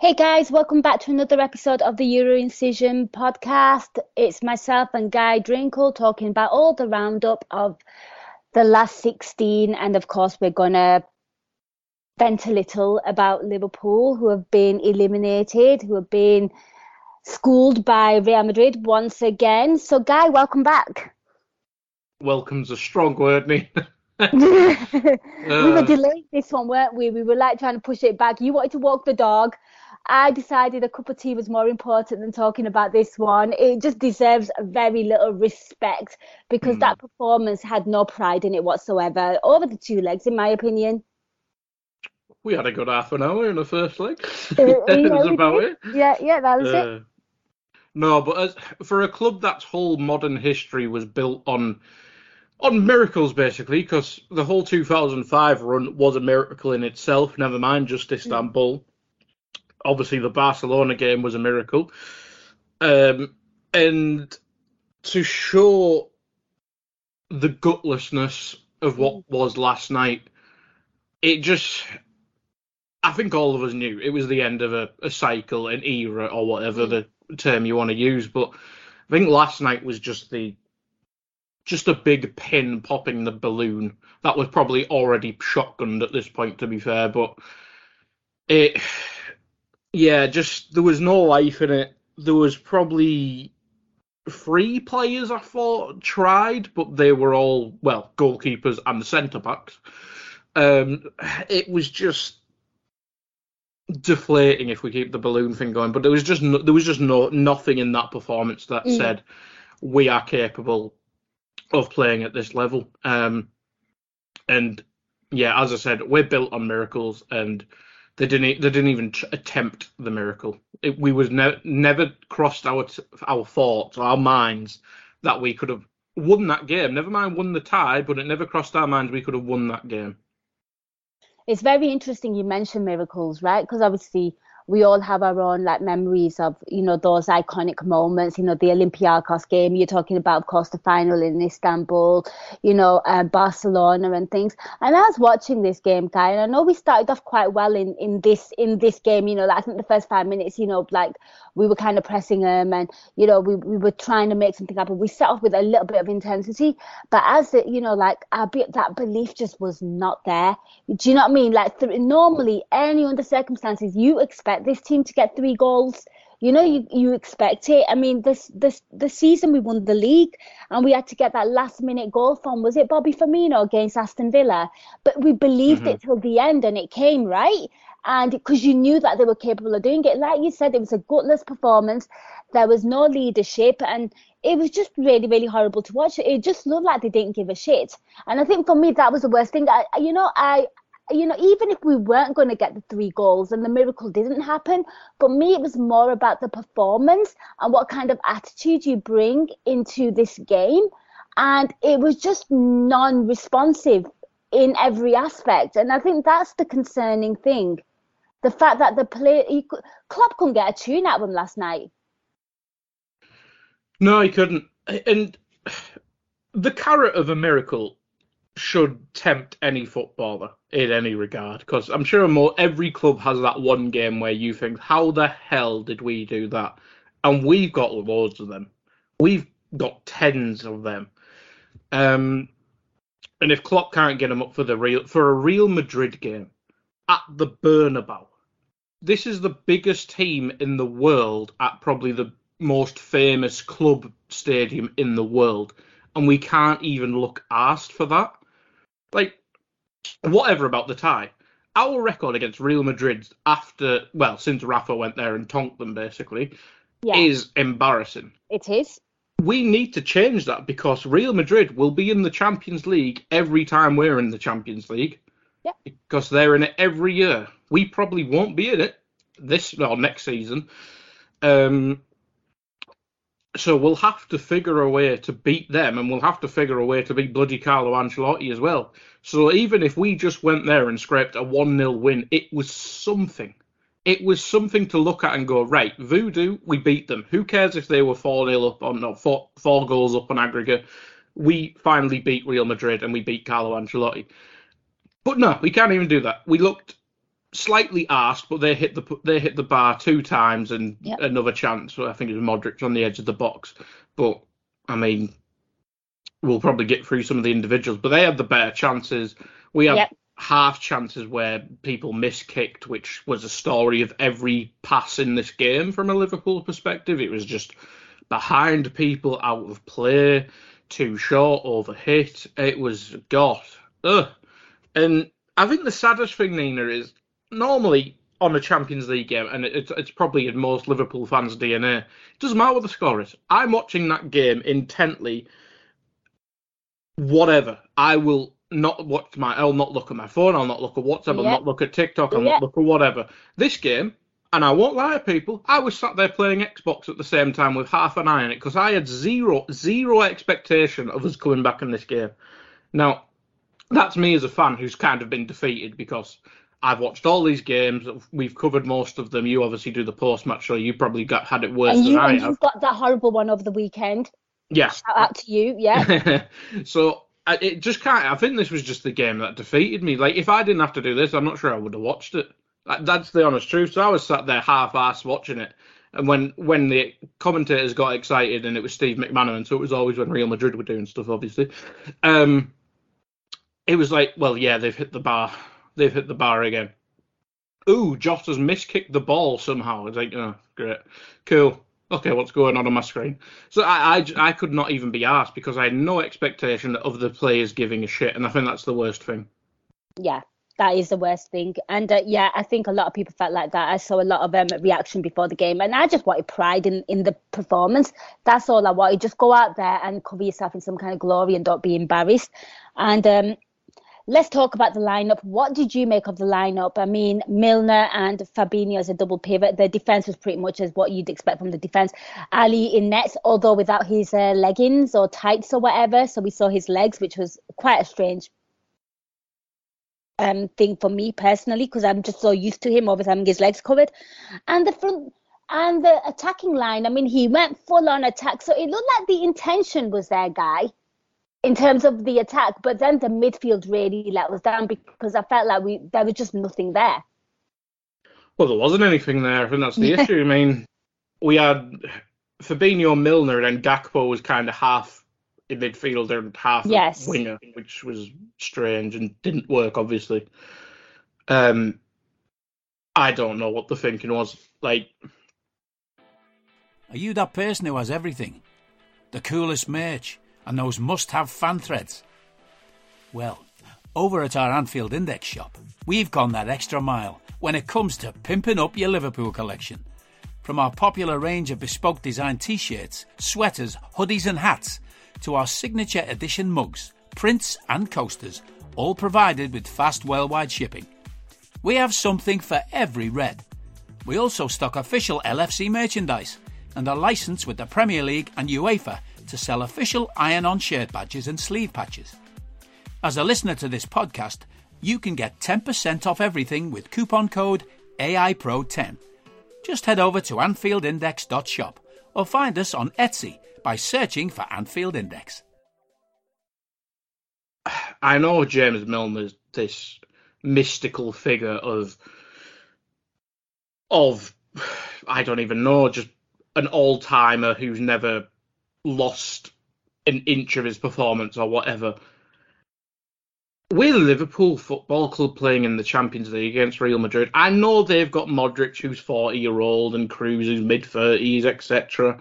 Hey guys, welcome back to another episode of the Euro Incision podcast. It's myself and Guy Drinkel talking about all the roundup of the last 16, and of course, we're going to vent a little about Liverpool, who have been eliminated, who have been schooled by Real Madrid once again. So, Guy, welcome back. Welcome's a strong word, me. we were uh, delaying this one, weren't we? We were like trying to push it back. You wanted to walk the dog. I decided a cup of tea was more important than talking about this one. It just deserves very little respect because mm. that performance had no pride in it whatsoever over the two legs, in my opinion. We had a good half an hour in the first leg. Uh, yeah, about it. Yeah, yeah, that was uh, it. No, but as, for a club that's whole modern history was built on on miracles basically, because the whole 2005 run was a miracle in itself. Never mind just Istanbul. Mm obviously the Barcelona game was a miracle. Um, and to show the gutlessness of what mm. was last night, it just, I think all of us knew it was the end of a, a cycle, an era, or whatever mm. the term you want to use. But I think last night was just the, just a big pin popping the balloon. That was probably already shotgunned at this point, to be fair, but it yeah, just there was no life in it. There was probably three players I thought tried, but they were all well goalkeepers and the centre backs. Um, it was just deflating if we keep the balloon thing going. But there was just no, there was just no nothing in that performance that mm. said we are capable of playing at this level. Um, and yeah, as I said, we're built on miracles and they didn't. They didn't even attempt the miracle. It, we was ne- never crossed our our thoughts, our minds that we could have won that game. Never mind won the tie, but it never crossed our minds we could have won that game. It's very interesting you mentioned miracles, right? Because obviously we all have our own like memories of you know those iconic moments you know the olympiacos game you're talking about of course the final in istanbul you know uh, barcelona and things. And i was watching this game guy and i know we started off quite well in in this in this game you know like, i think the first five minutes you know like we were kind of pressing them and you know we, we were trying to make something happen. We set off with a little bit of intensity but as it you know like our, that belief just was not there. Do you know what i mean? Like th- normally any under circumstances you expect this team to get three goals. You know you, you expect it. I mean this this the season we won the league and we had to get that last minute goal from was it bobby firmino against aston villa? But we believed mm-hmm. it till the end and it came right? And because you knew that they were capable of doing it. Like you said it was a gutless performance. There was no leadership and it was just really really horrible to watch. It just looked like they didn't give a shit. And i think for me that was the worst thing. I, you know i you know even if we weren't going to get the three goals and the miracle didn't happen for me it was more about the performance and what kind of attitude you bring into this game and it was just non-responsive in every aspect and i think that's the concerning thing the fact that the play he, Klopp couldn't get a tune out of him last night. No, he couldn't. And the carrot of a miracle should tempt any footballer in any regard, because I'm sure more every club has that one game where you think, how the hell did we do that? And we've got loads of them. We've got tens of them. Um, and if Klopp can't get them up for the real for a Real Madrid game at the Bernabeu, this is the biggest team in the world at probably the most famous club stadium in the world, and we can't even look asked for that. Like, whatever about the tie. Our record against Real Madrid after, well, since Rafa went there and tonked them basically, Yeah, is embarrassing. it is. We need to change that because Real Madrid will be in the Champions League every time we're in the Champions League. Yeah. Because they're in it every year. We probably won't be in it this or next season. Um, so we'll have to figure a way to beat them, and we'll have to figure a way to beat bloody Carlo Ancelotti as well. So even if we just went there and scraped a one 0 win, it was something. It was something to look at and go right. Voodoo, we beat them. Who cares if they were four 0 up or no four four goals up on aggregate? We finally beat Real Madrid and we beat Carlo Ancelotti. But no, we can't even do that. We looked slightly asked, but they hit the they hit the bar two times and Yep. another chance. I think it was Modric on the edge of the box. But I mean, we'll probably get through some of the individuals, but they had the better chances. We had Yep. half chances where people miskicked, which was a story of every pass in this game from a Liverpool perspective. It was just behind people, out of play, too short, overhit. It was God. Ugh. And I think the saddest thing, Nina, is normally on a Champions League game, and it's it's probably in most Liverpool fans' DNA. It doesn't matter what the score is. I'm watching that game intently. Whatever, I will not watch my. I'll not look at my phone. I'll not look at WhatsApp. I'll not look at TikTok. I'll Yeah. not look at whatever. This game, and I won't lie to people, I was sat there playing Xbox at the same time with half an eye on it because I had zero zero expectation of us coming back in this game. Now, that's me as a fan who's kind of been defeated because I've watched all these games. We've covered most of them. You obviously do the post match, so you probably got had it worse And than you I and have. you've got that horrible one over the weekend. Yes. Shout out to you. Yeah. so I- it just can't. I think this was just the game that defeated me. Like if I didn't have to do this, I'm not sure I would have watched it. Like, That's the honest truth. So I was sat there half-assed watching it, and when when the commentators got excited, and it was Steve McManaman, so it was always when Real Madrid were doing stuff, obviously. Um, it was like, well, yeah, they've hit the bar. They've hit the bar again. Ooh, Jota's miskicked the ball somehow. It's like, oh, great, cool. Okay, what's going on on my screen? So I, I, I could not even be asked because I had no expectation of the players giving a shit, and I think that's the worst thing. yeah. That is the worst thing, and uh, yeah, I think a lot of people felt like that. I saw a lot of um, reaction before the game, and I just wanted pride in, in the performance. That's all I wanted. Just go out there and cover yourself in some kind of glory and don't be embarrassed. And um, let's talk about the lineup. What did you make of the lineup? I mean, Milner and Fabinho as a double pivot. The defense was pretty much as what you'd expect from the defense. Ali in nets, although without his uh, leggings or tights or whatever. So we saw his legs, which was quite a strange um thing for me personally because I'm just so used to him always having his legs covered. And the front and the attacking line, I mean, he went full on attack. So it looked like the intention was there, guy, in terms of the attack. But then the midfield really let us down because I felt like we there was just nothing there. Well, there wasn't anything there. I think that's the issue. I mean, we had Fabinho, Milner, and then Gakpo was kind of half a midfielder and half Yes. a winger, which was strange and didn't work, obviously. Um, I don't know what the thinking was. Like, Are you that person who has everything? The coolest merch and those must have fan threads? Well, over at our Anfield Index shop, we've gone that extra mile when it comes to pimping up your Liverpool collection. From our popular range of bespoke design t shirts, sweaters, hoodies, and hats, to our signature edition mugs, prints, and coasters, all provided with fast worldwide shipping. We have something for every red. We also stock official LFC merchandise and are licensed with the Premier League and UEFA to sell official iron on shirt badges and sleeve patches. As a listener to this podcast, you can get 10% off everything with coupon code AIPRO10. Just head over to AnfieldIndex.shop or find us on Etsy by searching for Anfield Index. I know James Milner's this mystical figure of of I don't even know, just an all timer who's never lost an inch of his performance or whatever. We're Liverpool Football Club playing in the Champions League against Real Madrid. I know they've got Modric, who's 40 year old, and Kroos, who's mid 30s, etc.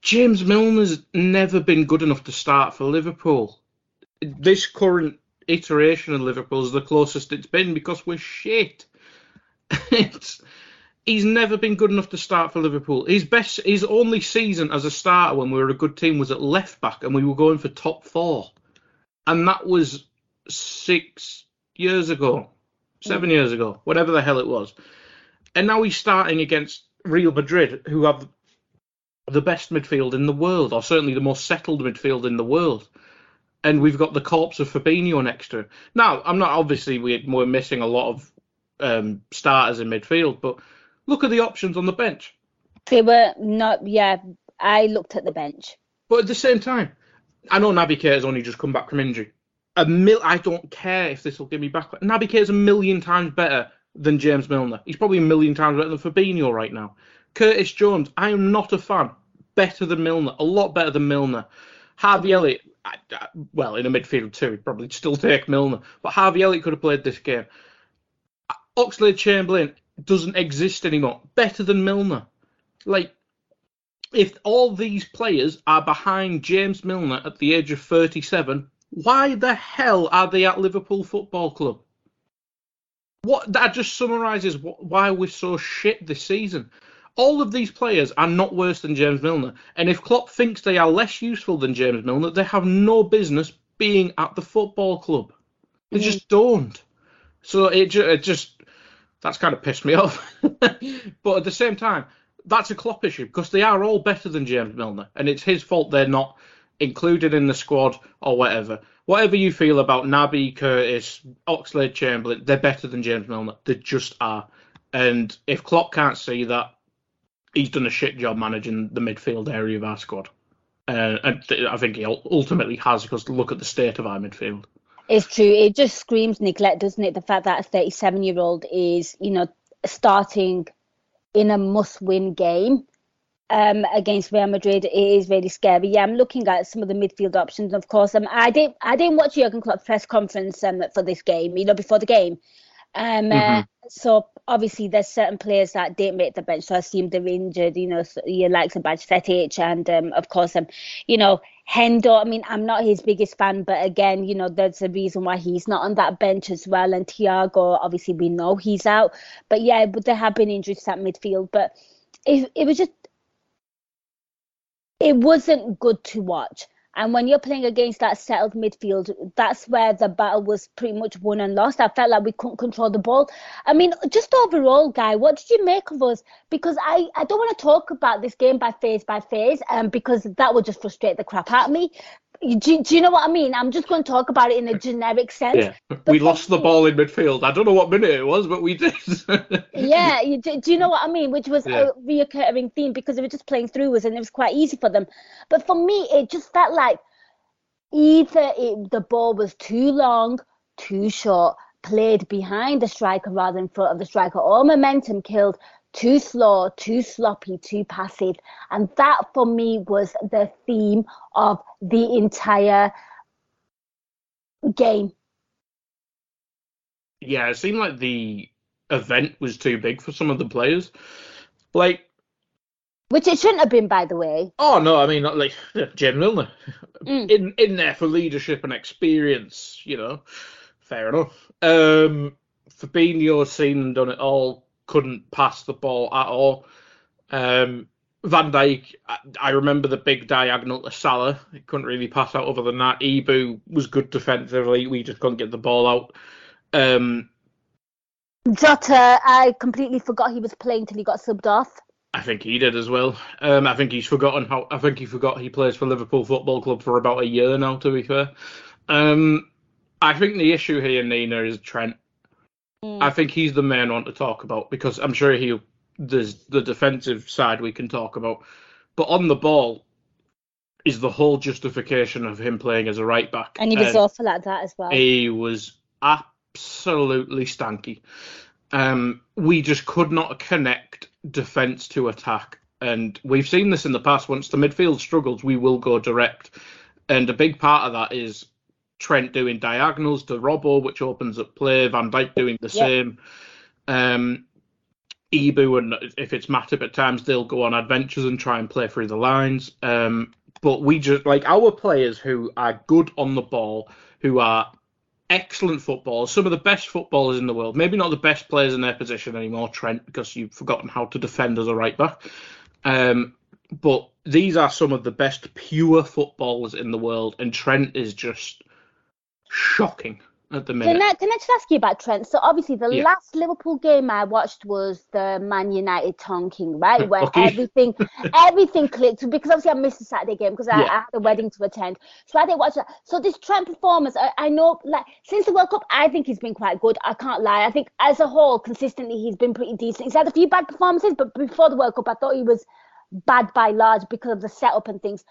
James Milner's never been good enough to start for Liverpool. This current iteration of Liverpool is the closest it's been because we're shit. it's, he's never been good enough to start for Liverpool. His best, his only season as a starter when we were a good team was at left back, and we were going for top four, and that was six years ago, seven years ago, whatever the hell it was. And now he's starting against Real Madrid, who have the best midfield in the world, or certainly the most settled midfield in the world. And we've got the corpse of Fabinho next to him. Now, I'm not obviously we're missing a lot of um, starters in midfield, but look at the options on the bench. They were not. Yeah, I looked at the bench. But at the same time, I know Naby Keita has only just come back from injury. A mil- I don't care if this will give me back. Naby Keita is a million times better than James Milner. He's probably a million times better than Fabinho right now. Curtis Jones, I am not a fan. Better than Milner, a lot better than Milner. Harvey Elliott, I, I, well, in a midfield too, he'd probably still take Milner. But Harvey Elliott could have played this game. Oxlade Chamberlain doesn't exist anymore. Better than Milner. Like, if all these players are behind James Milner at the age of 37, why the hell are they at Liverpool Football Club? What that just summarises why we're so shit this season. All of these players are not worse than James Milner, and if Klopp thinks they are less useful than James Milner, they have no business being at the football club. They mm-hmm. just don't. So it, it just that's kind of pissed me off. but at the same time, that's a Klopp issue because they are all better than James Milner, and it's his fault they're not included in the squad or whatever. Whatever you feel about Naby, Curtis, Oxlade, Chamberlain, they're better than James Milner. They just are. And if Klopp can't see that, he's done a shit job managing the midfield area of our squad. Uh, and I think he ultimately has because look at the state of our midfield. It's true. It just screams neglect, doesn't it? The fact that a 37 year old is, you know, starting in a must win game um, against Real Madrid it is really scary. Yeah, I'm looking at some of the midfield options. Of course, um, I didn't I didn't watch Jurgen Klopp's press conference um, for this game. You know, before the game. Um, uh, mm-hmm. uh, so obviously there's certain players that didn't make the bench, so I assume they're injured. You know, so your likes of Bajcetic and um, of course um, you know, Hendo. I mean, I'm not his biggest fan, but again, you know, there's a reason why he's not on that bench as well. And Thiago, obviously, we know he's out, but yeah, but there have been injuries at midfield, but it, it was just it wasn't good to watch. And when you're playing against that settled midfield, that's where the battle was pretty much won and lost. I felt like we couldn't control the ball. I mean, just overall, guy, what did you make of us? Because I, I don't want to talk about this game by phase by phase, um, because that would just frustrate the crap out of me do, do you know what I mean? I'm just going to talk about it in a generic sense. Yeah. we lost the ball in midfield. I don't know what minute it was, but we did. yeah, you, do, do, you know what I mean? Which was yeah. a reoccurring theme because they were just playing through us and it was quite easy for them. But for me, it just felt like either it, the ball was too long, too short, played behind the striker rather than in front of the striker, or momentum killed, too slow, too sloppy, too passive. And that for me was the theme of the entire game. Yeah, it seemed like the event was too big for some of the players. Like, which it shouldn't have been, by the way. Oh no, I mean like Jim Milner, mm. in in there for leadership and experience. You know, fair enough. Um, Fabinho seen and done it all couldn't pass the ball at all. Um, Van Dijk, I remember the big diagonal to Salah. He couldn't really pass out other than that. Ibou was good defensively. We just couldn't get the ball out. Um, Jota, I completely forgot he was playing till he got subbed off. I think he did as well. Um, I think he's forgotten how. I think he forgot he plays for Liverpool Football Club for about a year now. To be fair, um, I think the issue here, Nina, is Trent. Mm. I think he's the main one to talk about because I'm sure he there's the defensive side we can talk about, but on the ball is the whole justification of him playing as a right back. And he was and awful at that as well. He was absolutely stanky. Um, we just could not connect defence to attack. And we've seen this in the past. Once the midfield struggles, we will go direct. And a big part of that is Trent doing diagonals to Robbo, which opens up play. Van Dijk doing the same. Um, Ibou and if it's Matip at times, they'll go on adventures and try and play through the lines. Um, but we just like our players who are good on the ball, who are excellent footballers, some of the best footballers in the world. Maybe not the best players in their position anymore, Trent, because you've forgotten how to defend as a right back. Um, but these are some of the best pure footballers in the world, and Trent is just shocking at the minute. Can I, can I just ask you about Trent? So obviously the yeah. last Liverpool game I watched was the Man United Tonking, right? Where okay. everything everything clicked because obviously I missed the Saturday game because I, yeah. I, had a wedding to attend. So I didn't watch that. So this Trent performance, I, I, know like since the World Cup, I think he's been quite good. I can't lie. I think as a whole, consistently he's been pretty decent. He's had a few bad performances, but before the World Cup, I thought he was bad by large because of the setup and things.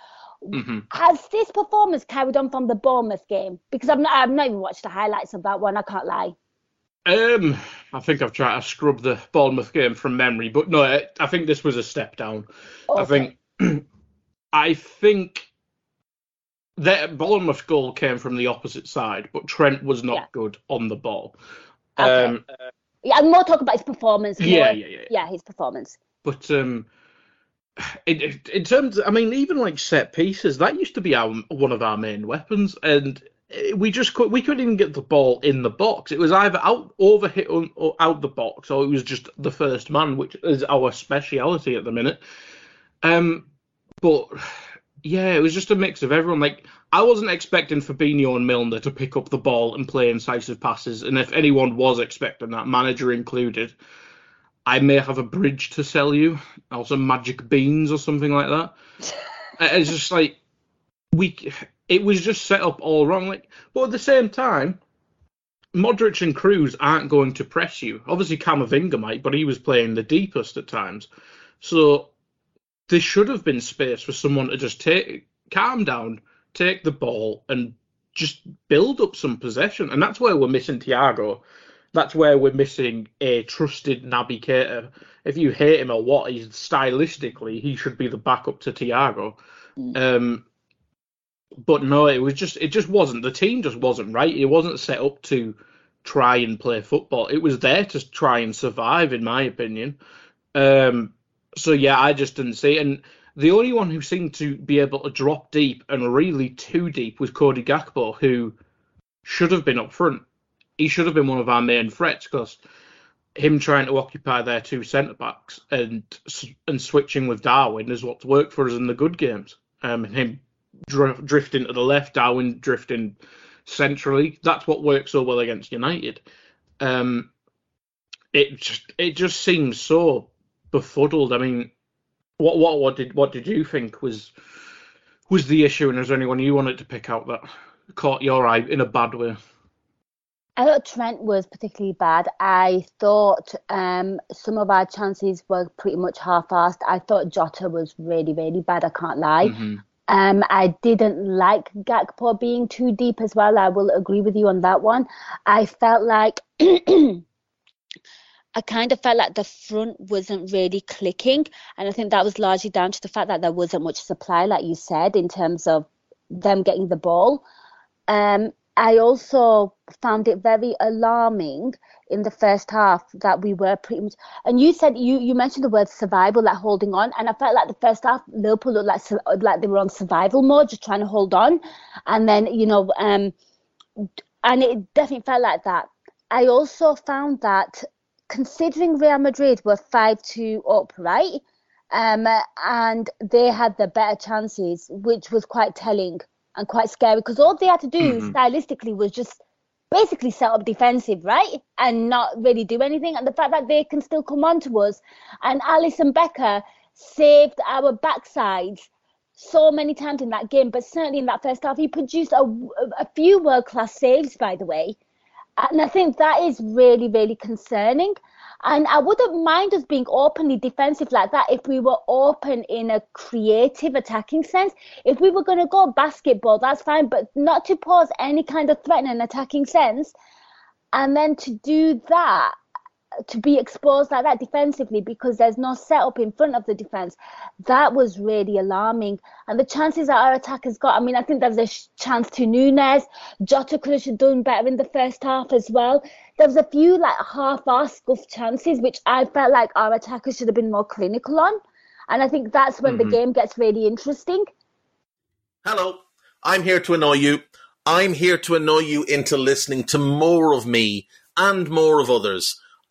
Mm-hmm. Has this performance carried on from the Bournemouth game? Because I've not, I've not even watched the highlights of that one. I can't lie. Um, I think I've tried to scrub the Bournemouth game from memory, but no, I, I think this was a step down. Okay. I think, I think that Bournemouth goal came from the opposite side, but Trent was not yeah. good on the ball. Okay. Um, yeah, I'm more talking about his performance. Yeah, yeah, yeah, yeah. his performance. But um, in, in terms, of, I mean, even like set pieces, that used to be our one of our main weapons, and we just could, we couldn't even get the ball in the box. It was either out over hit or out the box, or it was just the first man, which is our speciality at the minute. Um, but yeah, it was just a mix of everyone. Like I wasn't expecting Fabinho and Milner to pick up the ball and play incisive passes, and if anyone was expecting that, manager included, I may have a bridge to sell you, or some magic beans or something like that. it's just like we, it was just set up all wrong. Like, but at the same time, Modric and Kroos aren't going to press you. Obviously, Camavinga might, but he was playing the deepest at times. So there should have been space for someone to just take, calm down, take the ball, and just build up some possession. And that's where we're missing Thiago that's where we're missing a trusted Naby Keita. If you hate him or what, he's stylistically he should be the backup to Thiago. Mm. Um, but no, it was just it just wasn't the team just wasn't right. It wasn't set up to try and play football. It was there to try and survive, in my opinion. Um, so yeah, I just didn't see. It. And the only one who seemed to be able to drop deep and really too deep was Cody Gakpo, who should have been up front he should have been one of our main threats because him trying to occupy their two centre backs and and switching with Darwin is what's worked for us in the good games. Um, and him dr- drifting to the left, Darwin drifting centrally. That's what works so well against United. Um, it just it just seems so befuddled. I mean, what what what did what did you think was was the issue? And is there anyone you wanted to pick out that caught your eye in a bad way? I thought Trent was particularly bad. I thought um, some of our chances were pretty much half-assed. I thought Jota was really, really bad. I can't lie. Mm-hmm. Um, I didn't like Gakpo being too deep as well. I will agree with you on that one. I felt like I kind of felt like the front wasn't really clicking, and I think that was largely down to the fact that there wasn't much supply, like you said, in terms of them getting the ball. Um, I also found it very alarming in the first half that we were pretty much. And you said you you mentioned the word survival, like holding on, and I felt like the first half Liverpool looked like like they were on survival mode, just trying to hold on, and then you know, um, and it definitely felt like that. I also found that considering Real Madrid were five two up, right, um, and they had the better chances, which was quite telling and quite scary because all they had to do mm-hmm. stylistically was just basically set up defensive, right? And not really do anything. And the fact that they can still come on to us and Alisson Becker saved our backsides so many times in that game, but certainly in that first half, he produced a, a few world class saves, by the way. And I think that is really, really concerning. And I wouldn't mind us being openly defensive like that if we were open in a creative attacking sense. If we were going to go basketball, that's fine, but not to pose any kind of threat in an attacking sense. And then to do that, to be exposed like that defensively because there's no setup in front of the defense. That was really alarming. And the chances that our attackers got, I mean, I think there was a sh- chance to Nunez. Jota could have done better in the first half as well. There was a few like half-ass scuffed chances, which I felt like our attackers should have been more clinical on. And I think that's when mm-hmm. the game gets really interesting. Hello, I'm here to annoy you. I'm here to annoy you into listening to more of me and more of others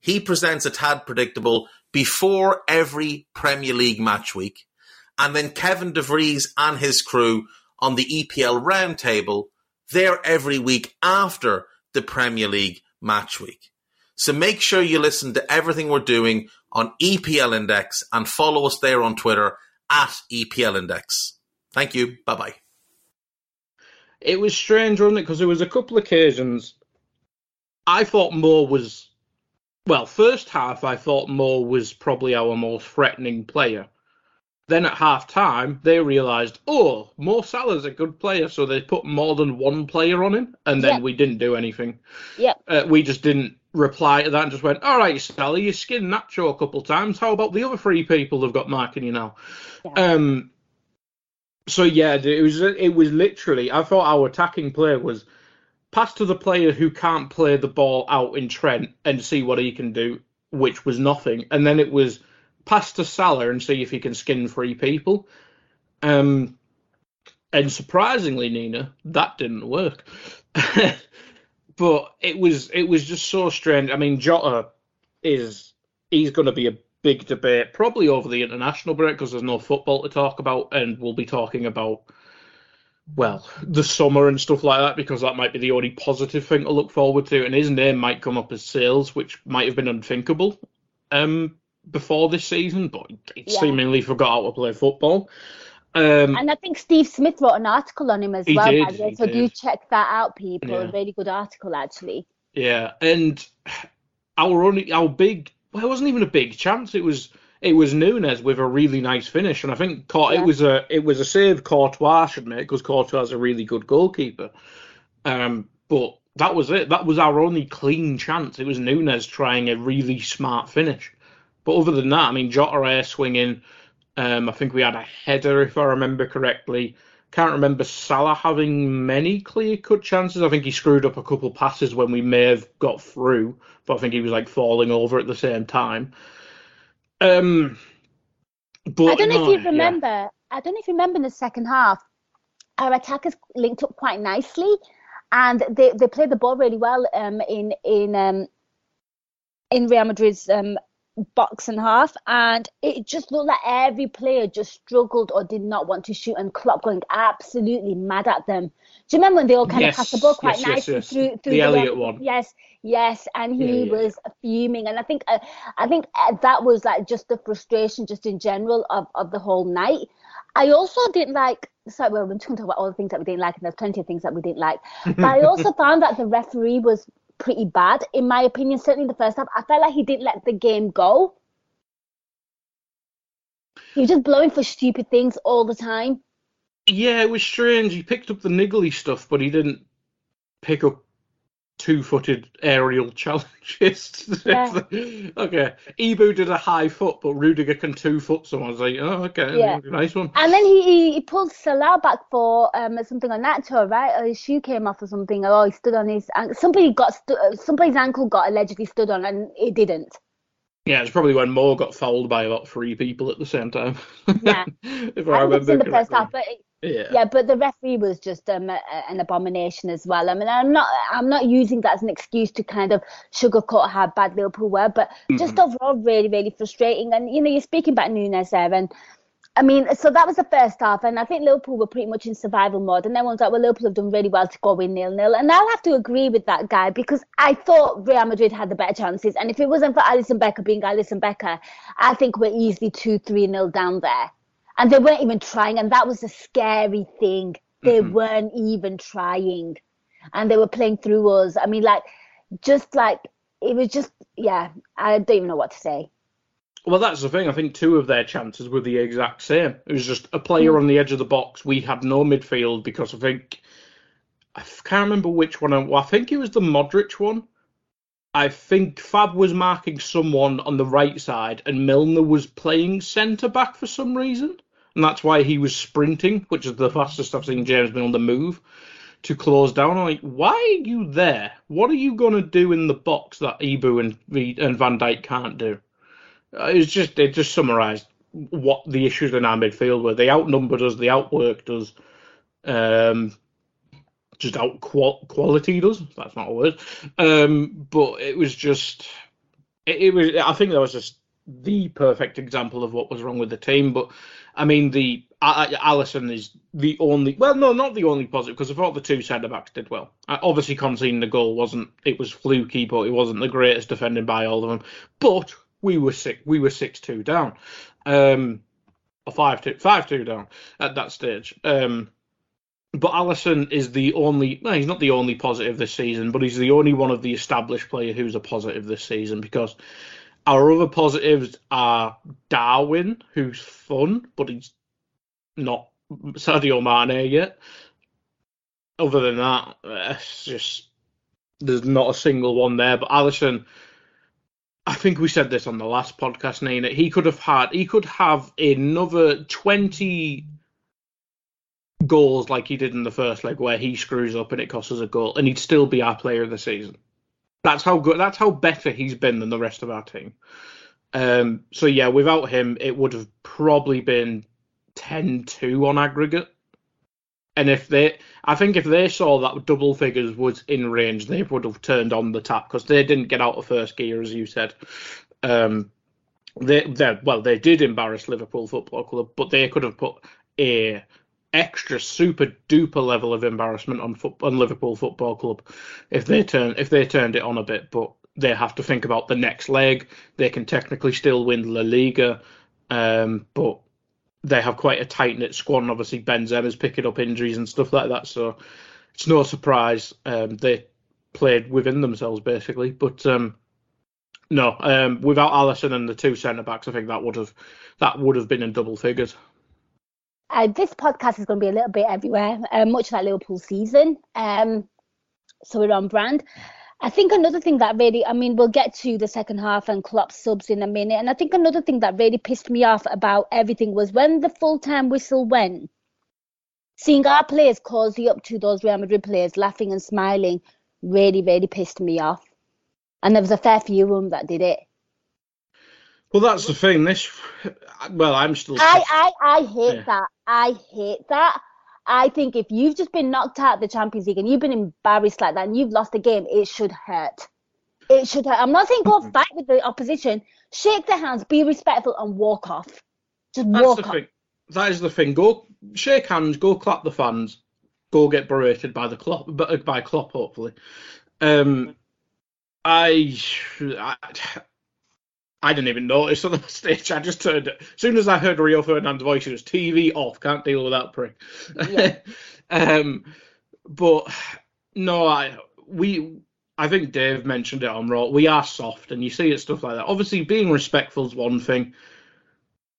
He presents a tad predictable before every Premier League match week. And then Kevin DeVries and his crew on the EPL roundtable, they're every week after the Premier League match week. So make sure you listen to everything we're doing on EPL Index and follow us there on Twitter at EPL Index. Thank you. Bye bye. It was strange, wasn't it? Because there was a couple of occasions I thought Mo was well, first half I thought Mo was probably our most threatening player. Then at half time they realised, oh, Mo Salah's a good player, so they put more than one player on him, and then yep. we didn't do anything. Yeah. Uh, we just didn't reply to that and just went, all right, Salah, you skinned Nacho a couple times. How about the other three people they've got marking you now? Yeah. Um, so yeah, it was it was literally. I thought our attacking play was pass to the player who can't play the ball out in Trent and see what he can do, which was nothing. And then it was pass to Salah and see if he can skin three people. Um, and surprisingly, Nina, that didn't work. but it was it was just so strange. I mean, Jota is he's going to be a big debate, probably over the international break because there's no football to talk about, and we'll be talking about well the summer and stuff like that because that might be the only positive thing to look forward to. And his name might come up as sales, which might have been unthinkable um, before this season, but he yeah. seemingly forgot how to play football. Um, and I think Steve Smith wrote an article on him as well. Did, so did. do check that out, people. Yeah. A really good article, actually. Yeah, and our only our big well, it wasn't even a big chance. It was it was Nunez with a really nice finish, and I think yeah. it was a it was a save Courtois should make because Courtois is a really good goalkeeper. Um, but that was it. That was our only clean chance. It was Nunez trying a really smart finish. But other than that, I mean, Jota air swinging. Um, I think we had a header, if I remember correctly. Can't remember Salah having many clear cut chances. I think he screwed up a couple passes when we may have got through, but I think he was like falling over at the same time. Um, but I don't know no, if you remember. Yeah. I don't know if you remember in the second half, our attackers linked up quite nicely, and they, they played the ball really well um, in in um, in Real Madrid's um, box and half, and it just looked like every player just struggled or did not want to shoot, and Klopp going absolutely mad at them. Do you remember when they all kind yes, of passed the ball quite yes, nicely yes, through through the, the Elliott one? Yes, yes, and he yeah, yeah. was fuming, and I think uh, I think uh, that was like just the frustration, just in general of of the whole night. I also didn't like. So well, we're going to talk about all the things that we didn't like, and there's plenty of things that we didn't like. But I also found that the referee was pretty bad, in my opinion. Certainly in the first half, I felt like he didn't let the game go. He was just blowing for stupid things all the time. Yeah, it was strange. He picked up the niggly stuff, but he didn't pick up two-footed aerial challenges. Yeah. okay, Ibou did a high foot, but Rudiger can two-foot someone. I was like, oh, okay, yeah. nice one. And then he, he pulled Salah back for um, something on Nacho, right? Or his shoe came off or something. Oh, he stood on his ankle. Somebody got stu- somebody's ankle got allegedly stood on, and it didn't. Yeah, it's probably when Mo got fouled by about three people at the same time. Yeah, if I, I remember in the correctly. first half, but yeah. yeah, but the referee was just um, a, an abomination as well. I mean, I'm not I'm not using that as an excuse to kind of sugarcoat how bad Liverpool were, but just Mm-hmm. overall really really frustrating. And you know, you're speaking about Nunez there, and I mean, so that was the first half, and I think Liverpool were pretty much in survival mode. And then everyone's like, well, Liverpool have done really well to go in nil nil. And I'll have to agree with that guy because I thought Real Madrid had the better chances. And if it wasn't for Alisson Becker being Alisson Becker, I think we're easily 2 3 nil down there. And they weren't even trying. And that was a scary thing. They mm-hmm. weren't even trying. And they were playing through us. I mean, like, just like, it was just, yeah, I don't even know what to say. Well, that's the thing. I think two of their chances were the exact same. It was just a player mm. on the edge of the box. We had no midfield because I think I can't remember which one. I, I think it was the Modric one. I think Fab was marking someone on the right side, and Milner was playing centre back for some reason, and that's why he was sprinting, which is the fastest I've seen James been on the move to close down. I'm like, why are you there? What are you to do in the box that Ibou and, and Van Dijk can't do? Uh, it's just it just summarised what the issues in our midfield were. They outnumbered us, they outworked us, um, just out quality us. That's not a word. Um, but it was just it, it, was. I think that was just the perfect example of what was wrong with the team. But I mean, the Alisson is the only. Well, no, not the only positive because I thought the two centre backs did well. Uh, obviously, conceding the goal wasn't. It was fluky, but it wasn't the greatest defending by all of them. But we were six we were six two down, um, or five two five two down at that stage. Um, but Alisson is the only. Well, he's not the only positive this season, but he's the only one of the established player who's a positive this season because our other positives are Darwin, who's fun, but he's not Sadio Mane yet. Other than that, it's just there's not a single one there. But Alisson, I think we said this on the last podcast, Nina. He could have had, he could have another 20 goals like he did in the first leg where he screws up and it costs us a goal, and he'd still be our player of the season. That's how good, that's how better he's been than the rest of our team. Um, so yeah, without him, it would have probably been 10-2 on aggregate. And if they, I think if they saw that double figures was in range, they would have turned on the tap because they didn't get out of first gear, as you said. Um, they, well, they did embarrass Liverpool Football Club, but they could have put a extra super duper level of embarrassment on, foot, on Liverpool Football Club if they turn if they turned it on a bit. But they have to think about the next leg. They can technically still win La Liga, um, but they have quite a tight knit squad, and obviously Benzema's picking up injuries and stuff like that. So it's no surprise um, they played within themselves basically. But um, no, um, without Alisson and the two centre backs, I think that would have that would have been in double figures. Uh, this podcast is going to be a little bit everywhere, uh, much like Liverpool season. Um, so we're on brand. I think another thing that really, I mean, we'll get to the second half and Klopp subs in a minute. And I think another thing that really pissed me off about everything was when the full time whistle went, seeing our players cozy up to those Real Madrid players laughing and smiling really, really pissed me off. And there was a fair few of them that did it. Well, that's the thing. This, well, I'm still. I, I, I hate yeah. that. I hate that. I think if you've just been knocked out of the Champions League and you've been embarrassed like that and you've lost a game, it should hurt. It should hurt. I'm not saying go mm-hmm. fight with the opposition. Shake their hands, be respectful, and walk off. Just That's walk off. Thing. That is the thing. Go shake hands, go clap the fans, go get berated by the Klopp, by Klopp, hopefully. Um, I, I I didn't even notice on the stage. I just turned it. As soon as I heard Rio Ferdinand's voice, it was TV off. Can't deal with that prick. Yeah. um, but no, I we I think Dave mentioned it on Raw. We are soft, and you see it stuff like that. Obviously, being respectful is one thing,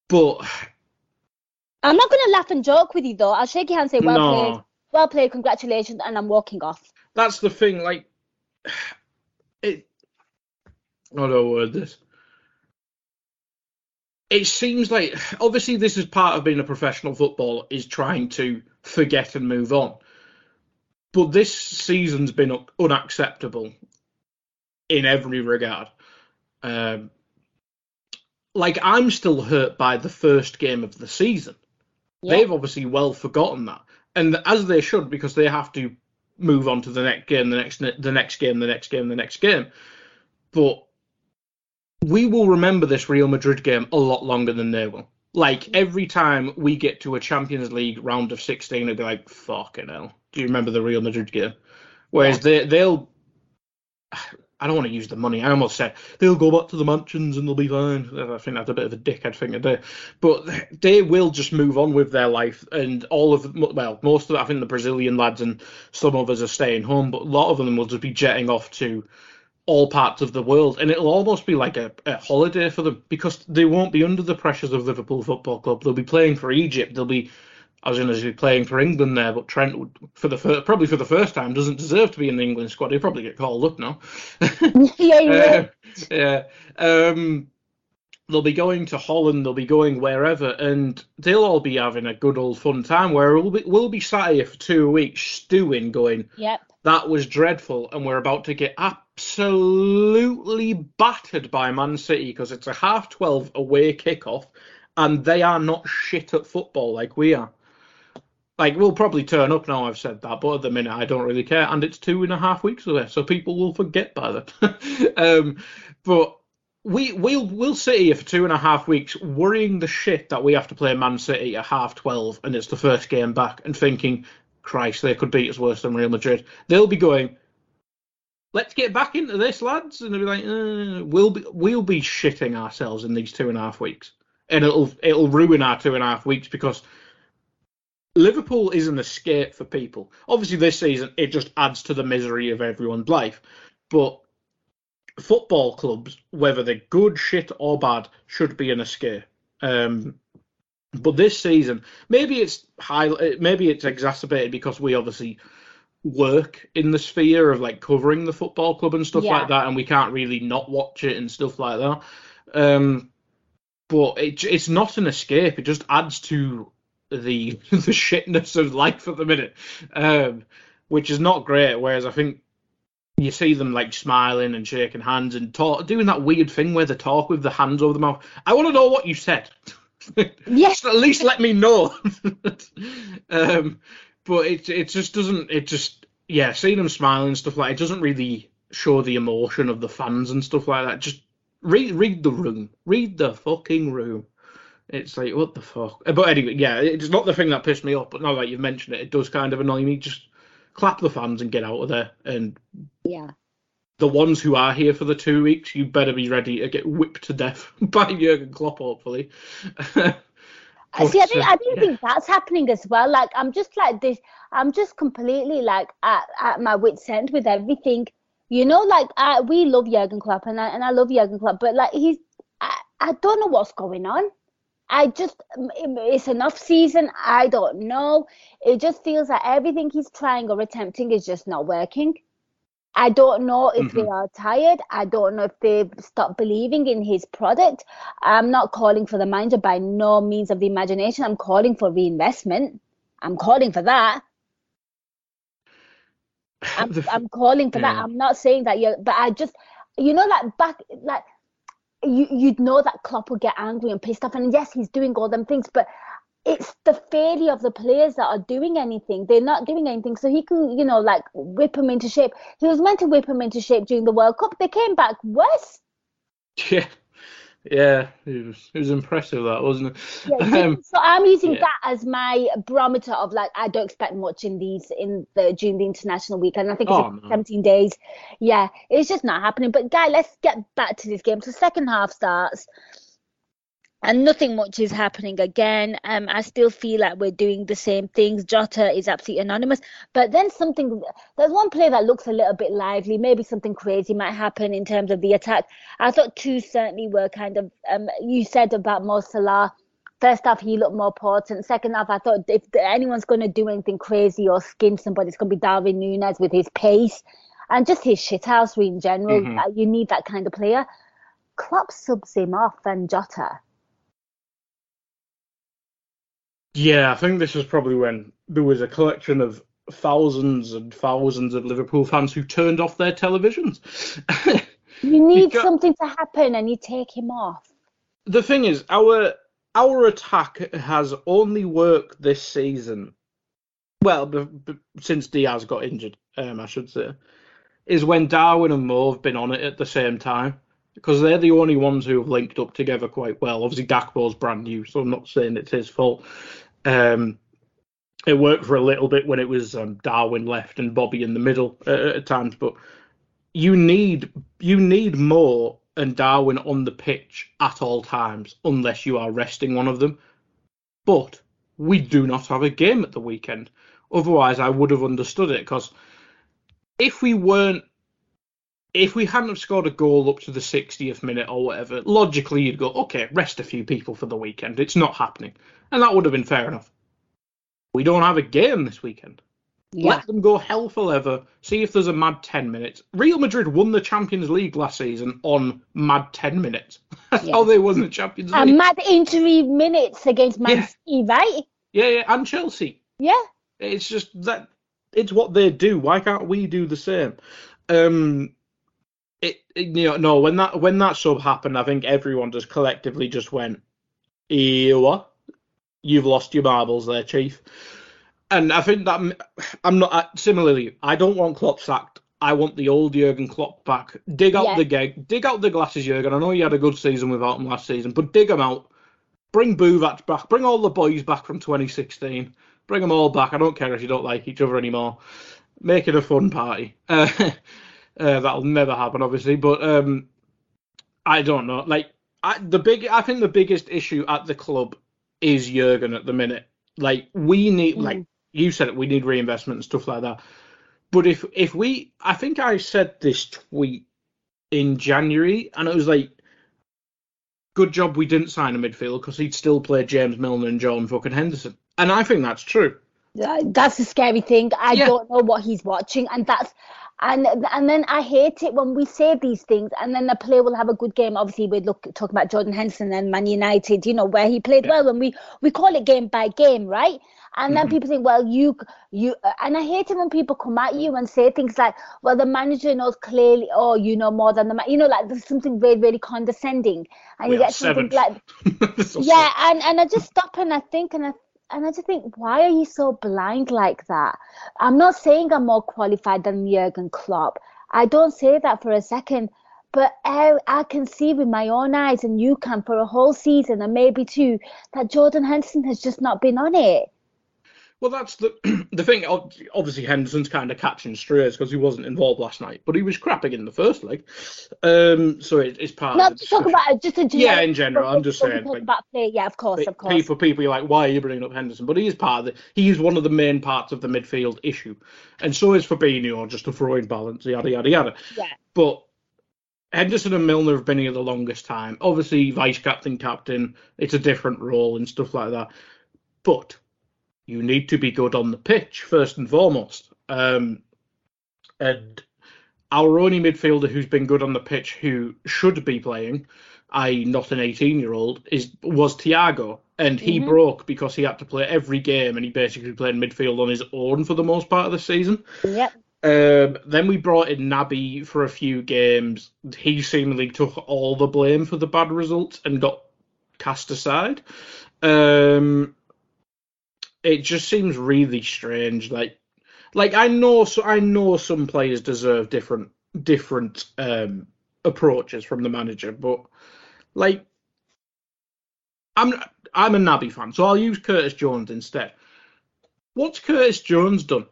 but I'm not going to laugh and joke with you though. I'll shake your hand, say, "Well no. played, well played, congratulations," and I'm walking off. That's the thing. Like it. I don't know word this it seems like obviously this is part of being a professional footballer is trying to forget and move on. But this season's been unacceptable in every regard. Um, like I'm still hurt by the first game of the season. Yeah. They've obviously well forgotten that, and as they should because they have to move on to the next game, the next the next game, the next game, the next game. But we will remember this Real Madrid game a lot longer than they will. Like mm-hmm. every time we get to a Champions League round of 16, it'd be like, fucking hell. Do you remember the Real Madrid game? Whereas yeah. they, they'll. I don't want to use the money. I almost said they'll go back to the mansions and they'll be fine. I think that's a bit of a dickhead thing to do. But they will just move on with their life. And all of, well, most of, I think the Brazilian lads and some of us are staying home, but a lot of them will just be jetting off to all parts of the world, and it'll almost be like a, a, holiday for them because they won't be under the pressures of Liverpool Football Club. They'll be playing for Egypt. They'll be, I was going to say, playing for England there, but Trent would, for the probably for the first time doesn't deserve to be in the England squad. He'll probably get called up now. yeah, yeah. Uh, yeah. Um, they'll be going to Holland. They'll be going wherever, and they'll all be having a good old fun time. Where we'll be, we'll be sat here for two weeks stewing, going, "Yep, that was dreadful," and we're about to get absolutely battered by Man City because it's a half 12 away kickoff and they are not shit at football like we are. Like, we'll probably turn up now, I've said that, but at the minute I don't really care. And it's two and a half weeks away, so people will forget by then. um, but we, we'll, we'll sit here for two and a half weeks worrying the shit that we have to play Man City at half 12 and it's the first game back and thinking, Christ, they could beat us worse than Real Madrid. They'll be going, let's get back into this, lads. And they'll be like, uh, we'll be we'll be shitting ourselves in these two and a half weeks, and it'll it'll ruin our two and a half weeks because Liverpool is an escape for people. Obviously, this season it just adds to the misery of everyone's life, but football clubs, whether they're good, shit, or bad, should be an escape. Um, but this season, maybe it's high, maybe it's exacerbated because we obviously work in the sphere of like covering the football club and stuff yeah. like that, and we can't really not watch it and stuff like that. Um, but it, it's not an escape; it just adds to the the shitness of life at the minute, um, which is not great. Whereas I think you see them like smiling and shaking hands and talk, doing that weird thing where they talk with the hands over the mouth. I want to know what you said. Yes, at least let me know. um, but it it just doesn't. It just yeah, seeing them smiling and stuff like it doesn't really show the emotion of the fans and stuff like that. Just read read the room, read the fucking room. It's like what the fuck. But anyway, yeah, it's not the thing that pissed me off. But now that you've mentioned it, it does kind of annoy me. Just clap the fans and get out of there. And yeah, the ones who are here for the two weeks, you better be ready to get whipped to death by Jurgen Klopp, hopefully. But, See, I think I don't yeah. think that's happening as well. Like I'm just like this. I'm just completely like at, at my wit's end with everything. You know, like I, we love Jurgen Klopp and I and I love Jurgen Klopp, but like he's I, I don't know what's going on. I just it's an off season. I don't know. It just feels like everything he's trying or attempting is just not working. I don't know if mm-hmm. they are tired. I don't know if they've stopped believing in his product. I'm not calling for the manager by no means of the imagination. I'm calling for reinvestment. I'm calling for that. I'm, I'm calling for yeah. that. I'm not saying that you but I just, you know, like back, like you, you'd know that Klopp would get angry and pissed off. And yes, he's doing all them things, but it's the failure of the players that are doing anything. They're not doing anything. So he can, you know, like whip them into shape. He was meant to whip them into shape during the World Cup. They came back worse. Yeah. Yeah, it was it was impressive that wasn't it? Yeah, um, so I'm using yeah. that as my barometer of like I don't expect much in these in the during the international week, and I think it's oh, no. 17 days. Yeah, it's just not happening. But guy, let's get back to this game. So second half starts and nothing much is happening again. Um, I still feel like we're doing the same things. Jota is absolutely anonymous, but then something. There's one play that looks a little bit lively. Maybe something crazy might happen in terms of the attack. I thought two certainly were kind of. Um, you said about Mo Salah. First half, he looked more important. Second half, I thought if anyone's going to do anything crazy or skin somebody, it's going to be Darwin Nunez with his pace and just his shithousery in general. Mm-hmm. You need that kind of player. Klopp subs him off and Jota Yeah, I think this was probably when there was a collection of thousands and thousands of Liverpool fans who turned off their televisions. you need got, something to happen and you take him off. The thing is, our our attack has only worked this season. Well, b- b- since Diaz got injured, um, I should say, is when Darwin and Mo have been on it at the same time. because they're the only ones who have linked up together quite well. Obviously, Gakpo's brand new, so I'm not saying it's his fault. Um, it worked for a little bit when it was um, Darwin left and Bobby in the middle uh, at times, but you need you need Mo and Darwin on the pitch at all times, unless you are resting one of them. But we do not have a game at the weekend. Otherwise, I would have understood it because if we weren't, if we hadn't have scored a goal up to the 60th minute or whatever, logically you'd go, okay, rest a few people for the weekend. It's not happening, and that would have been fair enough. We don't have a game this weekend. Yeah. Let them go hell for leather. See if there's a mad 10 minutes. Real Madrid won the Champions League last season on mad 10 minutes. That's Yeah. how they won the Champions League. And mad injury minutes against Man Yeah. City, right? yeah, yeah, and Chelsea. Yeah. It's just that it's what they do. Why can't we do the same? Um, it, it you know no when that when that sub happened, I think everyone just collectively just went, "Ewa, you've lost your marbles there, chief." And I think that I'm not similarly. I don't want Klopp sacked. I want the old Jurgen Klopp back. Dig out Yeah. the gig, dig out the glasses, Jurgen. I know you had a good season without him last season, but dig them out. Bring Buvac back. Bring all the boys back from 2016. Bring them all back. I don't care if you don't like each other anymore. Make it a fun party. Uh, uh, that'll never happen, obviously, but um, I don't know. Like I, the big, I think the biggest issue at the club is Jurgen at the minute. Like we need, Mm. like you said, it, we need reinvestment and stuff like that. But if if we, I think I said this tweet in January, and it was like, good job we didn't sign a midfielder because he'd still play James Milner and John fucking Henderson, and I think that's true. That's the scary thing. I Yeah. don't know what he's watching, and that's and and then I hate it when we say these things, and then the player will have a good game. Obviously, we look talking about Jordan Henderson and Man United, you know, where he played Yeah. well, and we we call it game by game, right? And then Mhm. people think, well, you you, and I hate it when people come at you and say things like, well, the manager knows clearly, oh, you know more than the man, you know, like there's something very very condescending, and We you get something seventh. like yeah, and, and I just stop and I think and I and I just think, why are you so blind like that? I'm not saying I'm more qualified than Jurgen Klopp. I don't say that for a second, but I, I can see with my own eyes, and you can for a whole season and maybe two, that Jordan Henderson has just not been on it. Well, that's the the thing. Obviously, Henderson's kind of catching strays because he wasn't involved last night, but he was crapping in the first leg. Um, so it, it's part Not of to talk about just a Yeah, in general, I'm just saying, like- about play, yeah, of course, of course. People, people, are like, why are you bringing up Henderson? But he is part of the. He's one of the main parts of the midfield issue, and so is Fabinho, just to throw in balance, yada yada yada. Yeah. But Henderson and Milner have been here the longest time. Obviously, vice captain, captain, it's a different role and stuff like that. But you need to be good on the pitch first and foremost. Um, and our only midfielder who's been good on the pitch, who should be playing, i.e., not an 18-year-old, is was Thiago, and he Mhm. broke because he had to play every game, and he basically played midfield on his own for the most part of the season. Yep. Um, then we brought in Naby for a few games. He seemingly took all the blame for the bad results and got cast aside. Um, it just seems really strange. Like, like I know, so I know some players deserve different different um, approaches from the manager, but like, I'm I'm a Naby fan, so I'll use Curtis Jones instead. What's Curtis Jones done?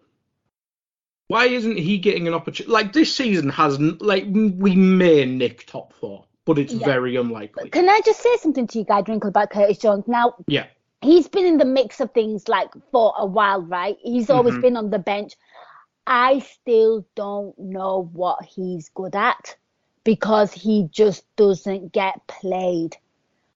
Why isn't he getting an opportunity? Like this season hasn't. Like we may nick top four, but it's Yeah. very unlikely. Can I just say something to you, Guy Drinkel, about Curtis Jones? Now, Yeah, he's been in the mix of things like for a while, right? He's always Mhm. been on the bench. I still don't know what he's good at because he just doesn't get played.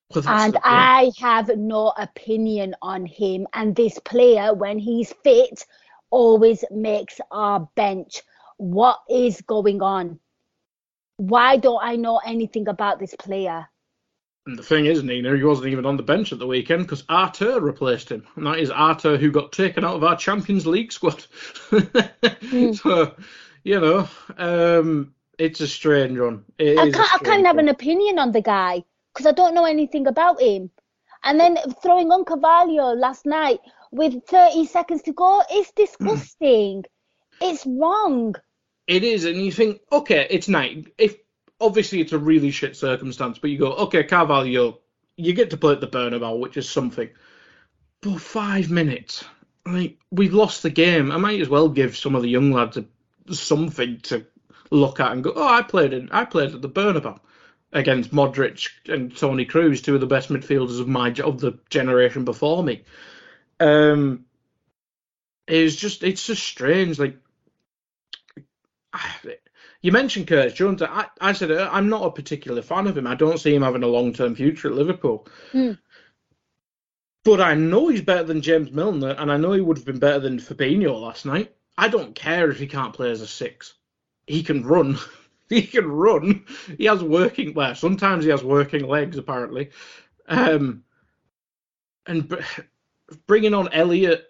Well, And. I have no opinion on him. And this player, when he's fit, always makes our bench. What is going on? Why don't I know anything about this player? And the thing is, Nina, he wasn't even on the bench at the weekend because Arthur replaced him, and that is Arthur who got taken out of our Champions League squad. Hmm. So, you know, um, it's a strange one. It I can't, I can't have an opinion on the guy because I don't know anything about him. And then throwing on Carvalho last night with 30 seconds to go is disgusting. it's wrong. It is, and you think, okay, it's night. If obviously it's a really shit circumstance, but you go, okay, Carvalho, you get to play at the Bernabeu, which is something. But five minutes, like we've lost the game. I might as well give some of the young lads a, something to look at and go, oh, I played in, I played at the Bernabeu against Modric and Toni Kroos, two of the best midfielders of my of the generation before me. Um, it's just it's just strange. Like you mentioned Curtis Jones. I, I said I'm not a particular fan of him. I don't see him having a long term future at Liverpool. Mm. But I know he's better than James Milner, and I know he would have been better than Fabinho last night. I don't care if he can't play as a six. He can run. he can run. He has working. Well, sometimes he has working legs, apparently. Um, and bringing on Elliot.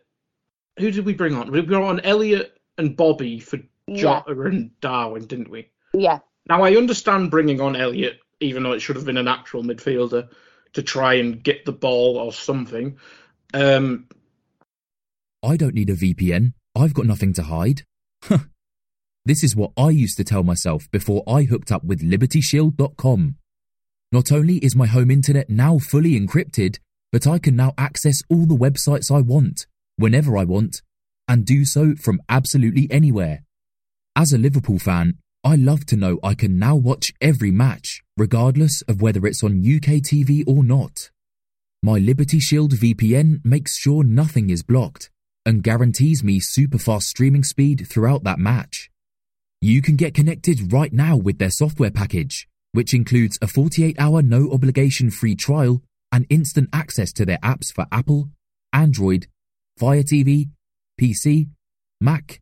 Who did we bring on? We brought on Elliot and Bobby for Jota yeah. and Darwin, didn't we? Yeah. Now I understand bringing on Elliot, even though it should have been an actual midfielder, to try and get the ball or something. Um, I don't need a VPN. I've got nothing to hide. this is what I used to tell myself before I hooked up with LibertyShield.com. Not only is my home internet now fully encrypted, but I can now access all the websites I want, whenever I want, and do so from absolutely anywhere. As a Liverpool fan, I love to know I can now watch every match, regardless of whether it's on UK TV or not. My Liberty Shield VPN makes sure nothing is blocked and guarantees me super fast streaming speed throughout that match. You can get connected right now with their software package, which includes a 48 hour no obligation free trial and instant access to their apps for Apple, Android, Fire TV, PC, Mac,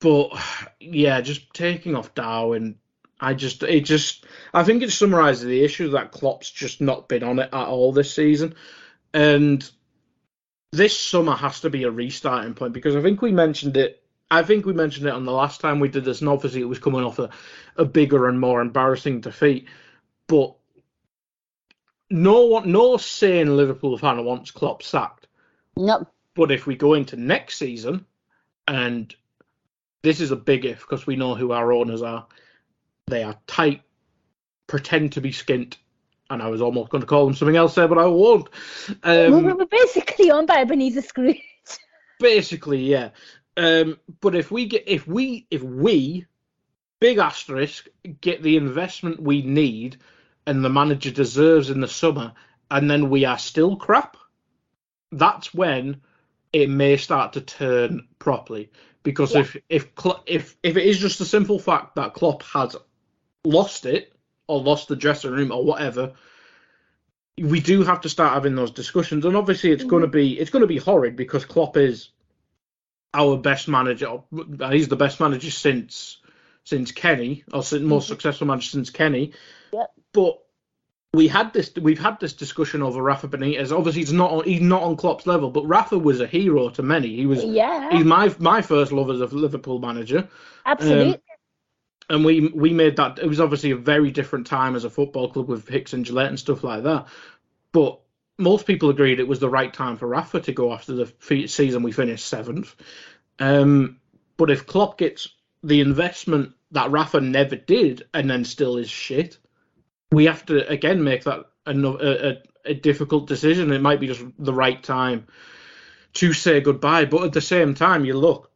But yeah, just taking off Darwin, I just it just I think it summarises the issue that Klopp's just not been on it at all this season, and this summer has to be a restarting point because I think we mentioned it. I think we mentioned it on the last time we did this, and obviously it was coming off a, a bigger and more embarrassing defeat. But no one, no sane Liverpool fan wants Klopp sacked. Nope. But if we go into next season, and this is a big if because we know who our owners are, they are tight, pretend to be skint, and I was almost going to call them something else there, but I won't. Um, well, we're basically on by Ebenezer Scrooge. basically, yeah. Um, but if we get, if we, if we, big asterisk, get the investment we need and the manager deserves in the summer, and then we are still crap, that's when it may start to turn properly. Because yeah. if if if if it is just a simple fact that Klopp has lost it or lost the dressing room or whatever, we do have to start having those discussions. And obviously, it's mm-hmm. going to be it's going to be horrid because Klopp is our best manager. He's the best manager since since Kenny, or since, most mm-hmm. successful manager since Kenny. Yep. But we had this we've had this discussion over Rafa Benitez. Obviously, he's not on, he's not on Klopp's level, but Rafa was a hero to many. He was yeah. He's my my first love as a Liverpool manager. Absolutely. Um, and we we made that. It was obviously a very different time as a football club with Hicks and Gillett and stuff like that. But most people agreed it was the right time for Rafa to go after the season we finished seventh. Um, but if Klopp gets the investment that Rafa never did and then still is shit, we have to again make that a, a, difficult decision. It might be just the right time to say goodbye. But at the same time, you look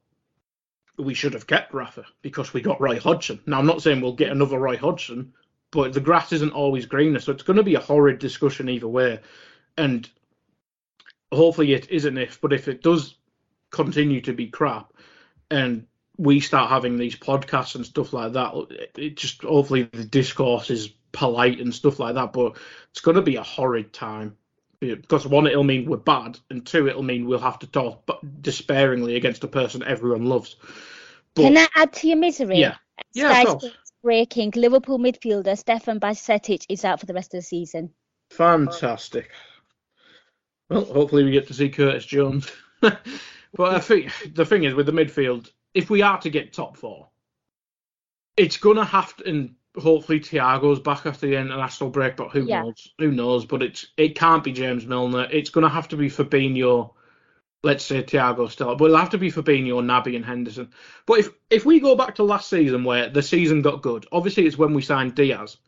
we should have kept Rafa because we got Roy Hodgson. Now, I'm not saying we'll get another Roy Hodgson, but the grass isn't always greener, so it's going to be a horrid discussion either way. And hopefully it isn't if, but if it does continue to be crap and we start having these podcasts and stuff like that, it just hopefully the discourse is polite and stuff like that. But it's going to be a horrid time because one, it'll mean we're bad, and two, it'll mean we'll have to talk despairingly against a person everyone loves. But, Can I add to your misery? Yeah. Yeah, breaking Liverpool midfielder Stefan Bajcetic is out for the rest of the season. Fantastic. Well, hopefully we get to see Curtis Jones. but I think the thing is with the midfield, if we are to get top four, it's gonna have to, and hopefully Thiago's back after the international break, but who Yeah. knows? Who knows? But it's it can't be James Milner. It's gonna have to be Fabinho. Let's say Thiago still, but it'll have to be Fabinho, Naby, and Henderson. But if if we go back to last season where the season got good, obviously it's when we signed Diaz.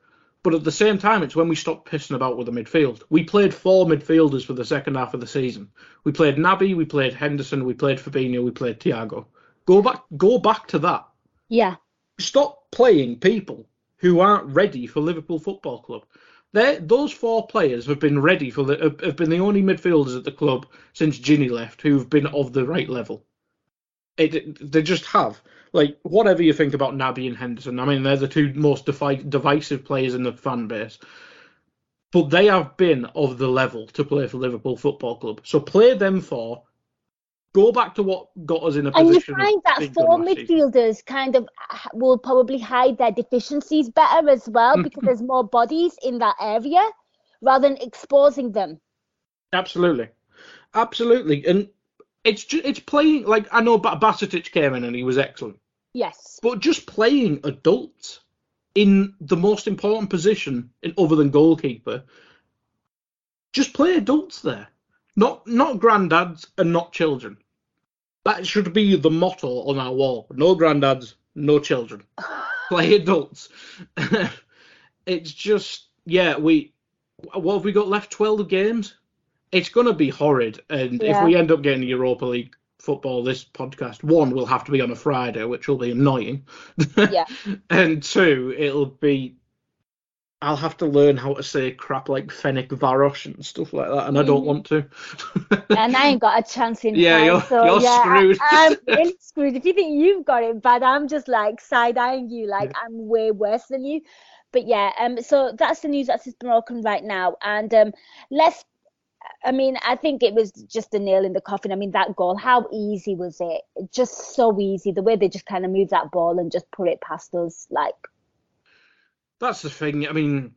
But at the same time, it's when we stopped pissing about with the midfield. We played four midfielders for the second half of the season. We played Naby, we played Henderson, we played Fabinho, we played Thiago. Go back, go back to that. Yeah. Stop playing people who aren't ready for Liverpool Football Club. They're, those four players have been ready for the have- been the only midfielders at the club since Gini left who've been of the right level. It, they just have. Like whatever you think about Naby and Henderson, I mean they're the two most defi- divisive players in the fan base, but they have been of the level to play for Liverpool Football Club. So play them four. Go back to what got us in a position. And you find that four last season. midfielders kind of will probably hide their deficiencies better as well Mm-hmm. because there's more bodies in that area rather than exposing them. Absolutely, absolutely, and it's ju- it's playing like I know Ba- Bajcetic came in and he was excellent, Yes. but just playing adults in the most important position in other than goalkeeper, just play adults there, not not granddads and not children. That should be the motto on our wall: no granddads, no children. Play adults. it's just yeah, we what have we got left? Twelve games. It's gonna be horrid, and if we end up getting Europa League football, this podcast one will have to be on a Friday, which will be annoying. Yeah. and two, it'll be. I'll have to learn how to say crap like Ferencváros and stuff like that, and I don't Mhm. want to. and I ain't got a chance in Yeah, time, you're- so you're yeah, screwed. I, am really screwed. If you think you've got it bad, I'm just like side eyeing you, like I'm way worse than you. But yeah, um, so that's the news that's broken right now, and um, let's. I mean, I think it was just a nail in the coffin. I mean, that goal, how easy was it? Just so easy. The way they just kind of moved that ball and just put it past us, like That's the thing. I mean,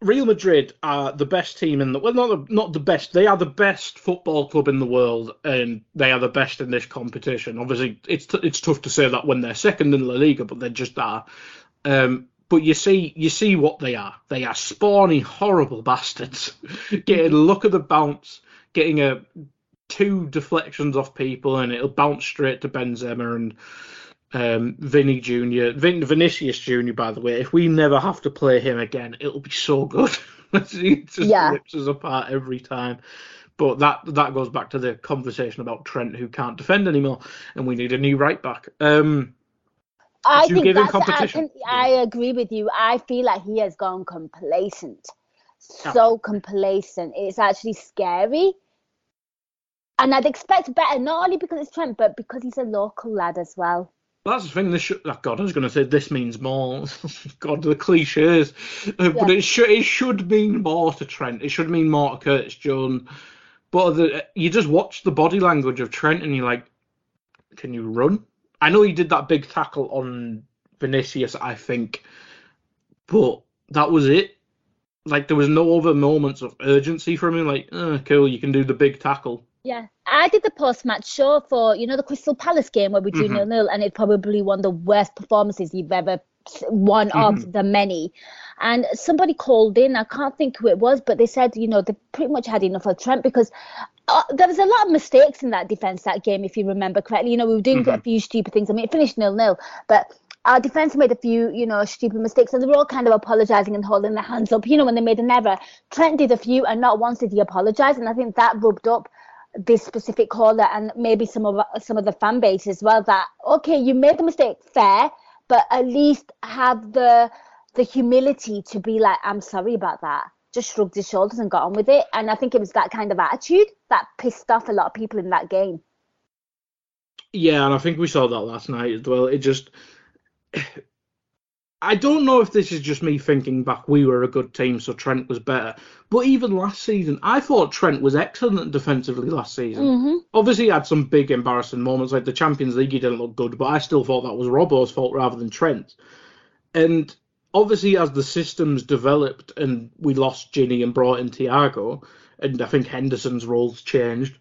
Real Madrid are the best team in the well, not the, not the best. They are the best football club in the world, and they are the best in this competition. Obviously, it's t- it's tough to say that when they're second in La Liga, but they just are. Um, but you see, you see what they are. They are spawny, horrible bastards. getting look at the bounce, getting a two deflections off people, and it'll bounce straight to Benzema and um, Vinny Junior, Vin, Vinicius Junior. By the way, if we never have to play him again, it'll be so good. he just Yeah. rips us apart every time. But that that goes back to the conversation about Trent, who can't defend anymore, and we need a new right back. Um, I think that's. I, can, I agree with you. I feel like he has gone complacent, so complacent. It's actually scary. And I'd expect better, not only because it's Trent, but because he's a local lad as well. That's the thing. This should, oh God, I was going to say this means more. God, the cliches, Uh, but it should it should mean more to Trent. It should mean more to Curtis Jones. But the, you just watch the body language of Trent, and you're like, can you run? I know he did that big tackle on Vinicius, I think, but that was it. Like there was no other moments of urgency from him. Like, oh, cool, you can do the big tackle. Yeah, I did the post-match show for you know the Crystal Palace game where we drew Mhm. nil nil, and it's probably one of the worst performances you've ever one of the many. And somebody called in, I can't think who it was, but they said you know they pretty much had enough of Trent because uh, there was a lot of mistakes in that defense that game, if you remember correctly. You know we were doing a few stupid things. I mean it finished nil nil, but. Our defense made a few, you know, stupid mistakes, and they were all kind of apologising and holding their hands up. You know, when they made an error, Trent did a few, and not once did he apologise, and I think that rubbed up this specific caller and maybe some of some of the fan base as well that okay you made the mistake fair but at least have the the humility to be like i'm sorry about that just shrugged his shoulders and got on with it and i think it was that kind of attitude that pissed off a lot of people in that game Yeah, and I think we saw that last night as well. It just. I don't know if this is just me thinking back, we were a good team, so Trent was better. But even last season, I thought Trent was excellent defensively last season. mm-hmm. Obviously, he had some big embarrassing moments, like the Champions League, he didn't look good, but I still thought that was Robbo's fault rather than Trent. And obviously as the systems developed and we lost Gini and brought in Thiago, and I think Henderson's roles changed,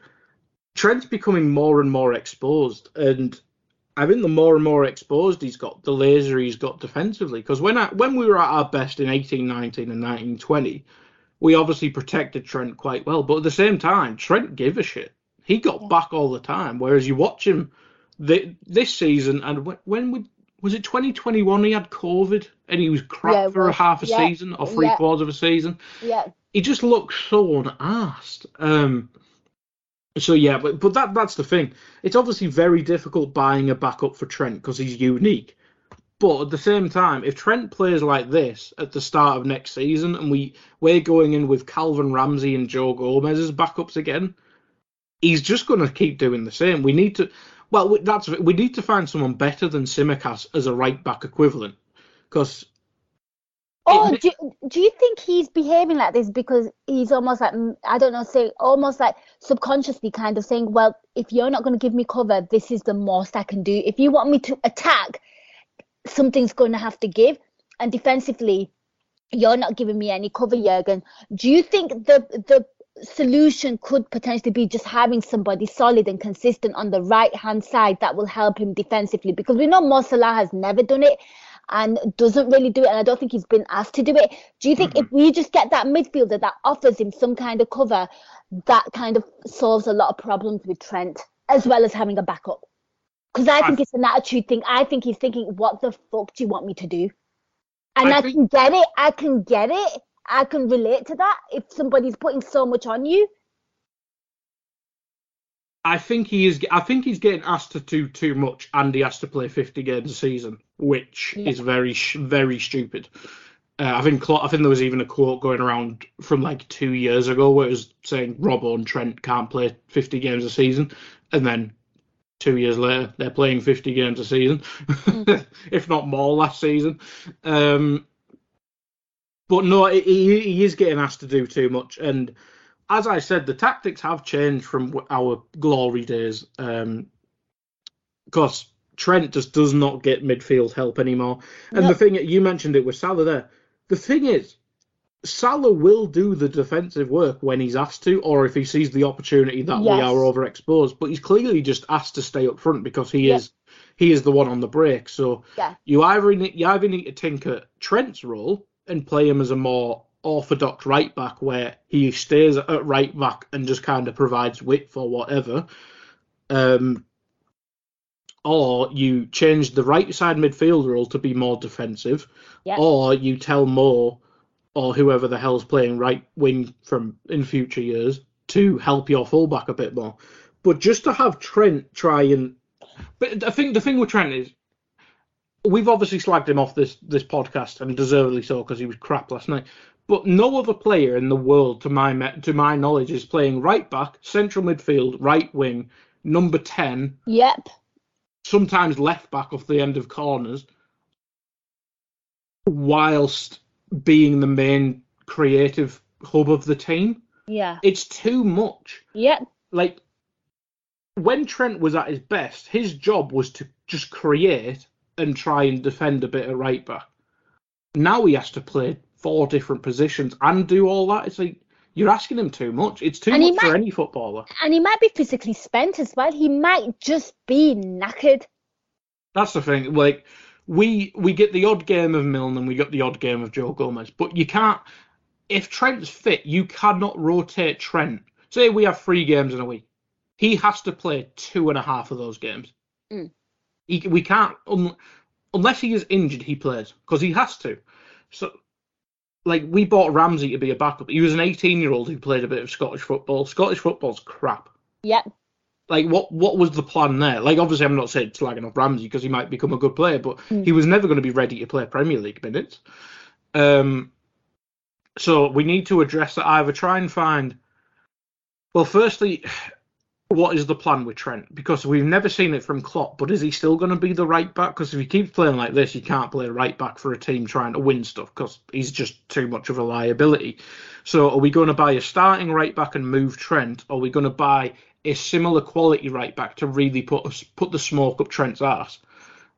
Trent's becoming more and more exposed. And I think the more and more exposed he's got, the laser he's got defensively. Because when I, when we were at our best in eighteen nineteen and nineteen twenty, we obviously protected Trent quite well. But at the same time, Trent gave a shit. He got Yeah. back all the time. Whereas you watch him th this season, and when, when was it 2021 he had COVID and he was crap Yeah, for a half a Yeah. season or three quarters of a season? Yeah. he just looks so unasked. Um, so yeah, but but that that's the thing. It's obviously very difficult buying a backup for Trent because he's unique. But at the same time, if Trent plays like this at the start of next season, and we we're going in with Calvin Ramsey and Joe Gomez as backups again, he's just going to keep doing the same. We need to, well, that's we need to find someone better than Tsimikas as a right back equivalent, because Oh, do, do you think he's behaving like this because he's almost like, I don't know, say, almost like subconsciously kind of saying, well, if you're not going to give me cover, this is the most I can do. If you want me to attack, something's going to have to give. And defensively, you're not giving me any cover, Jurgen. Do you think the the solution could potentially be just having somebody solid and consistent on the right hand side that will help him defensively? Because we know Mo Salah has never done it and doesn't really do it, and I don't think he's been asked to do it. Do you think if we just get that midfielder that offers him some kind of cover, that kind of solves a lot of problems with Trent, as well as having a backup? Because I think I- it's an attitude thing. I think he's thinking, "What the fuck do you want me to do?" And I I, think- can get it. I can get it. I can relate to that. If somebody's putting so much on you, I think he is. I think he's getting asked to do too much, and he has to play 50 games a season, which Yeah. is very, very stupid. Uh, I think. I think there was even a quote going around from like two years ago where it was saying Robbo and Trent can't play 50 games a season, and then two years later they're playing 50 games a season, if not more last season. Um, but no, he he is getting asked to do too much, and as I said, the tactics have changed from our glory days. Um, because Trent just does not get midfield help anymore. And No. the thing you mentioned it with Salah there. The thing is, Salah will do the defensive work when he's asked to, or if he sees the opportunity that we are overexposed. But he's clearly just asked to stay up front because he is he is the one on the break. So Yeah. you either need, you either need to tinker Trent's role and play him as a more orthodox right back where he stays at right back and just kind of provides width or whatever. Um, or you change the right side midfield role to be more defensive, Yeah. or you tell Mo or whoever the hell's playing right wing from in future years to help your fullback a bit more. But just to have Trent try and, but I think the thing with Trent is we've obviously slagged him off this this podcast and deservedly so because he was crap last night. But no other player in the world, to my me- to my knowledge, is playing right back, central midfield, right wing, number ten, yep, sometimes left back off the end of corners, whilst being the main creative hub of the team. yeah, It's too much. yep, Like when Trent was at his best, his job was to just create and try and defend a bit of right back. Now he has to play four different positions and do all that. It's like you're asking him too much. It's too And much for any footballer. and he might be physically spent as well. He might just be knackered. That's the thing. Like we we get the odd game of Milne and we get the odd game of Joe Gomez, but you can't. If Trent's fit, you cannot rotate Trent. Say we have three games in a week, he has to play two and a half of those games. Mm. He, we can't un, unless he is injured. He plays because he has to. So, like we bought Ramsey to be a backup. He was an 18 year old who played a bit of Scottish football. Scottish football's crap Yep, like what what was the plan there? Like obviously I'm not saying slagging off Ramsey because he might become a good player, but Mm. he was never going to be ready to play Premier League minutes. Um, so we need to address that. Either try and find. Well, firstly, what is the plan with Trent? Because we've never seen it from Klopp, but is he still going to be the right back? Because if he keeps playing like this, you can't play right back for a team trying to win stuff because he's just too much of a liability. So are we going to buy a starting right back and move Trent? Or are we going to buy a similar quality right back to really put put the smoke up Trent's ass,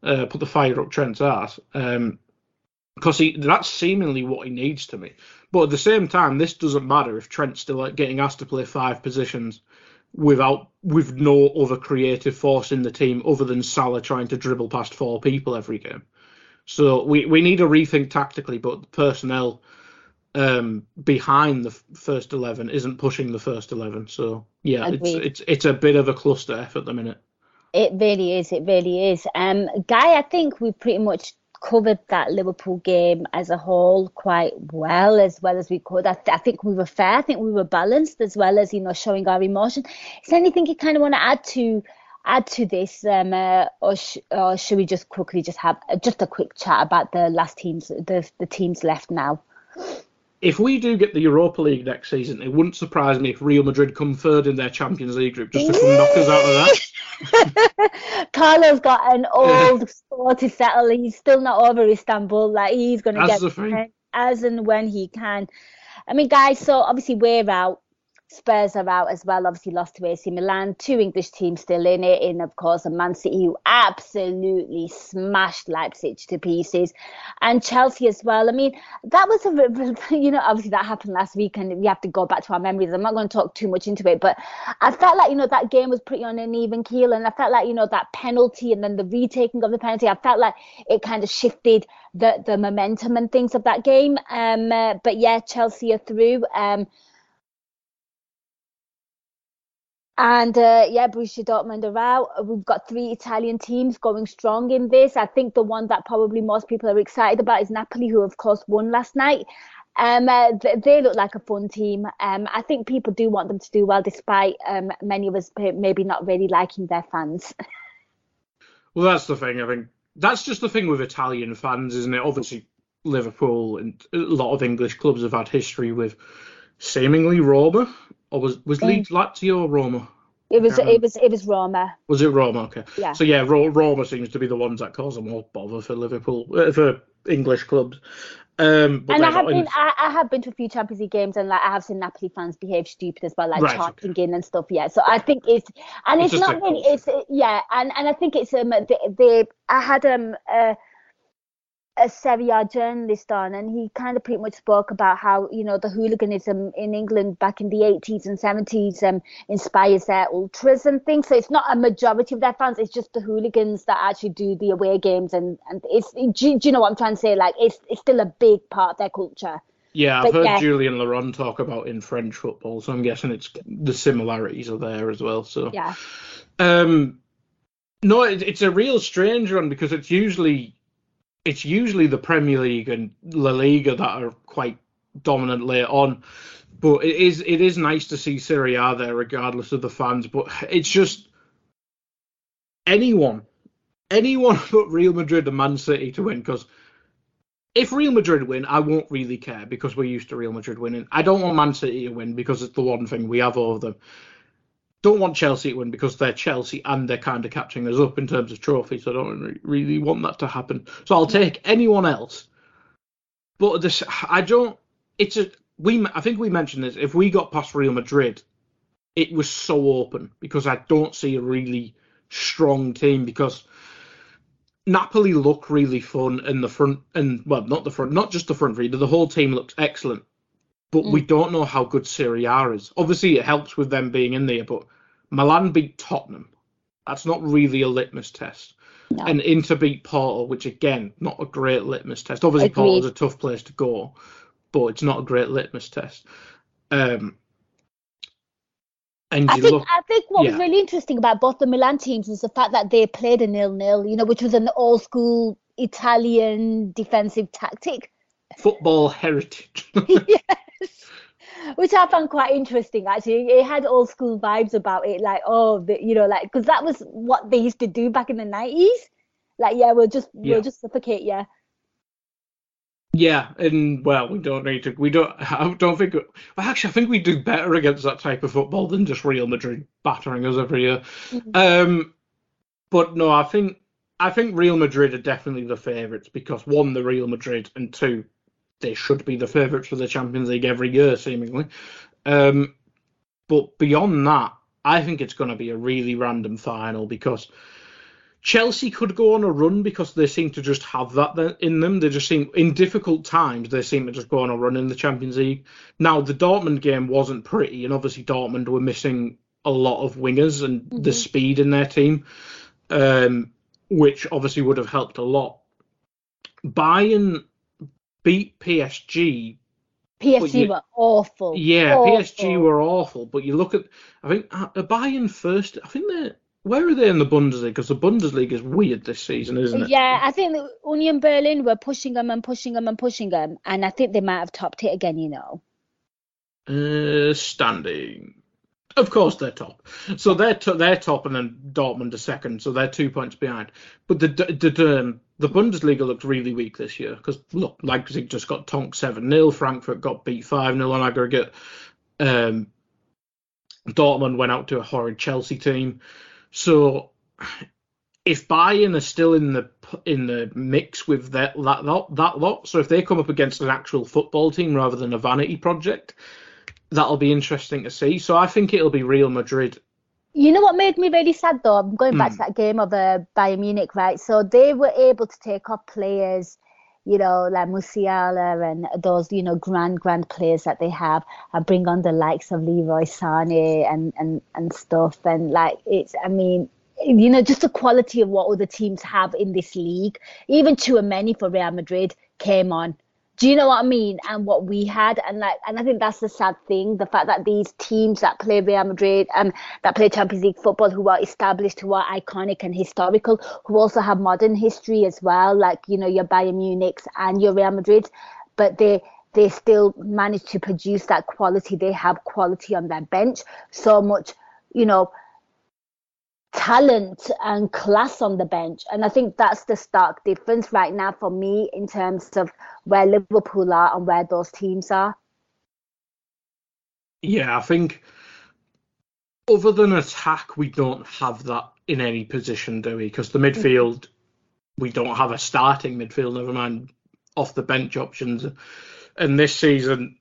uh, put the fire up Trent's ass? Um, because he that's seemingly what he needs to me. But at the same time, this doesn't matter if Trent's still like, getting asked to play five positions without with no other creative force in the team other than Salah trying to dribble past four people every game. So we, we need to rethink tactically, but the personnel um, behind the first eleven isn't pushing the first eleven. So yeah, Agreed. it's it's it's a bit of a cluster F at the minute. It really is. It really is. Um, Guy, I think we pretty much covered that Liverpool game as a whole quite well, as well as we could. I, th- I, think we were fair. I think we were balanced, as well as you know showing our emotion. Is there anything you kind of want to add to add to this, um, uh, or, sh- or should we just quickly just have just a quick chat about the last teams, the the teams left now? If we do get the Europa League next season, it wouldn't surprise me if Real Madrid come third in their Champions League group just to come knock us out of that. Carlo's got an old score to settle. He's still not over Istanbul. Like he's going to get as and when he can. I mean, guys. So obviously we're out. Spurs are out as well, obviously lost to AC Milan. Two English teams still in it, and of course, a Man City who absolutely smashed Leipzig to pieces, and Chelsea as well. I mean, that was a, you know, obviously that happened last week, and we have to go back to our memories. I'm not going to talk too much into it, but I felt like, you know, that game was pretty on an even keel, and I felt like, you know, that penalty and then the retaking of the penalty, I felt like it kind of shifted the, the momentum and things of that game. Um, uh, but yeah, Chelsea are through. Um, And uh, yeah, Borussia Dortmund are out. We've got three Italian teams going strong in this. I think the one that probably most people are excited about is Napoli, who of course won last night. Um, uh, they look like a fun team. Um, I think people do want them to do well, despite um, many of us maybe not really liking their fans. well, that's the thing. I think that's just the thing with Italian fans, isn't it? Obviously, Liverpool and a lot of English clubs have had history with seemingly Roma or was was. Leeds Lazio or Roma? It was it was it was Roma. Was it Roma? Okay. Yeah. So yeah, Roma seems to be the ones that cause more bother for Liverpool uh, for English clubs. Um, and I have been in... I, I, have been to a few Champions League games and like I have seen Napoli fans behave stupid as well, like right, charging okay. in and stuff. Yeah. So I think it's and it's, it's not really it's yeah, and and I think it's um they, they I had um uh a Serie journalist on, and he kind of pretty much spoke about how you know the hooliganism in England back in the 80s and 70s um, inspires their ultras and things. So it's not a majority of their fans; it's just the hooligans that actually do the away games, and and it's do, do you know what I'm trying to say? Like it's it's still a big part of their culture. Yeah, I've but, heard yeah. Julien Laurens talk about in French football, so I'm guessing it's the similarities are there as well. So yeah. Um, no, it, it's a real strange one because it's usually it's usually the Premier League and La Liga that are quite dominant later on. But it is it is nice to see Serie A there, regardless of the fans. But it's just anyone, anyone but Real Madrid and Man City to win. Because if Real Madrid win, I won't really care because we're used to Real Madrid winning. I don't want Man City to win because it's the one thing we have over them don't want Chelsea to win because they're Chelsea and they're kind of catching us up in terms of trophies. I don't really want that to happen. So I'll take anyone else. But this, I don't. It's a we. I think we mentioned this. If we got past Real Madrid, it was so open because I don't see a really strong team because Napoli look really fun in the front and well, not the front, not just the front three. The whole team looks excellent but mm. we don't know how good Serie A is. Obviously, it helps with them being in there, but Milan beat Tottenham. That's not really a litmus test. No. And Inter beat Porto, which again, not a great litmus test. Obviously, Agreed. Porto's a tough place to go, but it's not a great litmus test. Um, and I think look, I think what yeah. was really interesting about both the Milan teams was the fact that they played a nil-nil, you know, which was an old school Italian defensive tactic. Football heritage. yes. Which I found quite interesting actually. It had old school vibes about it, like oh, the, you know, like because that was what they used to do back in the nineties. Like yeah, we'll just yeah. we'll just suffocate, yeah. Yeah, and well, we don't need to. We don't. I don't think. Well, actually, I think we do better against that type of football than just Real Madrid battering us every year. Mm-hmm. Um, but no, I think I think Real Madrid are definitely the favourites because one, the Real Madrid, and two, they should be the favourites for the Champions League every year, seemingly. Um, but beyond that, I think it's going to be a really random final because Chelsea could go on a run because they seem to just have that in them. They just seem in difficult times they seem to just go on a run in the Champions League. Now the Dortmund game wasn't pretty, and obviously Dortmund were missing a lot of wingers and mm-hmm. the speed in their team, um, which obviously would have helped a lot. Bayern beat PSG. PSG you, were awful. Yeah, awful. PSG were awful. But you look at, I think uh, Bayern first. I think they're where are they in the Bundesliga? Because the Bundesliga is weird this season, isn't it? Yeah, I think Union Berlin were pushing them and pushing them and pushing them, and I think they might have topped it again. You know. Uh, standing. Of course they're top. So they're to, they're top, and then Dortmund are second. So they're two points behind. But the the um, the Bundesliga looked really weak this year because look, Leipzig just got tonked seven 0 Frankfurt got beat five 0 on aggregate. Um, Dortmund went out to a horrid Chelsea team. So if Bayern are still in the in the mix with that that lot, that lot, so if they come up against an actual football team rather than a vanity project, that'll be interesting to see. So I think it'll be Real Madrid. You know what made me really sad though? I'm going back mm. to that game of uh, Bayern Munich, right? So they were able to take off players you know, like Musiala and those, you know, grand, grand players that they have and bring on the likes of Leroy Sané and, and, and stuff. And like, it's, I mean, you know, just the quality of what other teams have in this league, even too many for Real Madrid came on do you know what I mean? And what we had, and like, and I think that's the sad thing: the fact that these teams that play Real Madrid, um, that play Champions League football, who are established, who are iconic and historical, who also have modern history as well, like you know your Bayern Munich's and your Real Madrid, but they they still manage to produce that quality. They have quality on their bench, so much, you know, talent and class on the bench. And I think that's the stark difference right now for me in terms of where Liverpool are and where those teams are. Yeah, I think other than attack, we don't have that in any position, do we? Because the mm. midfield, we don't have a starting midfield, never mind off the bench options. And this season,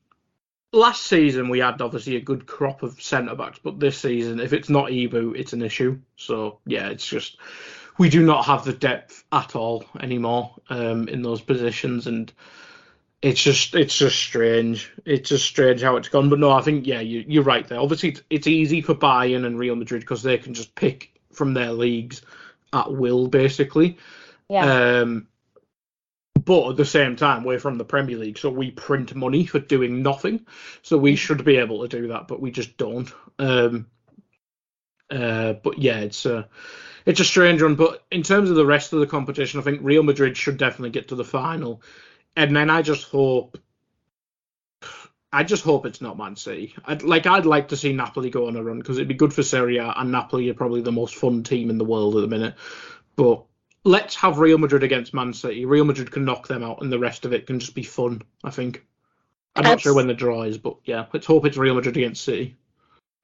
last season we had obviously a good crop of centre backs, but this season, if it's not Ibou, it's an issue. So yeah, it's just we do not have the depth at all anymore um, in those positions, and it's just it's just strange. It's just strange how it's gone. But no, I think yeah, you, you're right there. Obviously, it's, it's easy for Bayern and Real Madrid because they can just pick from their leagues at will, basically. Yeah. Um, but at the same time, we're from the Premier League, so we print money for doing nothing. So we mm. should be able to do that, but we just don't. Um, uh, but yeah, it's a it's a strange one. But in terms of the rest of the competition, I think Real Madrid should definitely get to the final, and then I just hope. I just hope it's not Man City. I'd, like I'd like to see Napoli go on a run because it'd be good for Serie A, and Napoli are probably the most fun team in the world at the minute. But let's have Real Madrid against Man City. Real Madrid can knock them out, and the rest of it can just be fun. I think. I'm not sure when the draw is, but yeah, let's hope it's Real Madrid against City.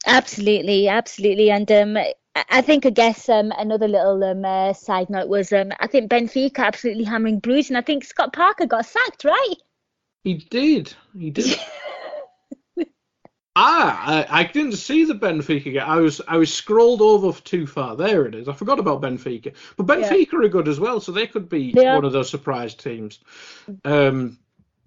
Absolutely, absolutely, and um, I think I guess um, another little um, uh, side note was um, I think Benfica absolutely hammering Bruges, and I think Scott Parker got sacked, right? He did. He did. Ah, I, I, didn't see the Benfica game. I was I was scrolled over too far. There it is. I forgot about Benfica, but Benfica yeah. are good as well, so they could be yeah. one of those surprise teams. Um,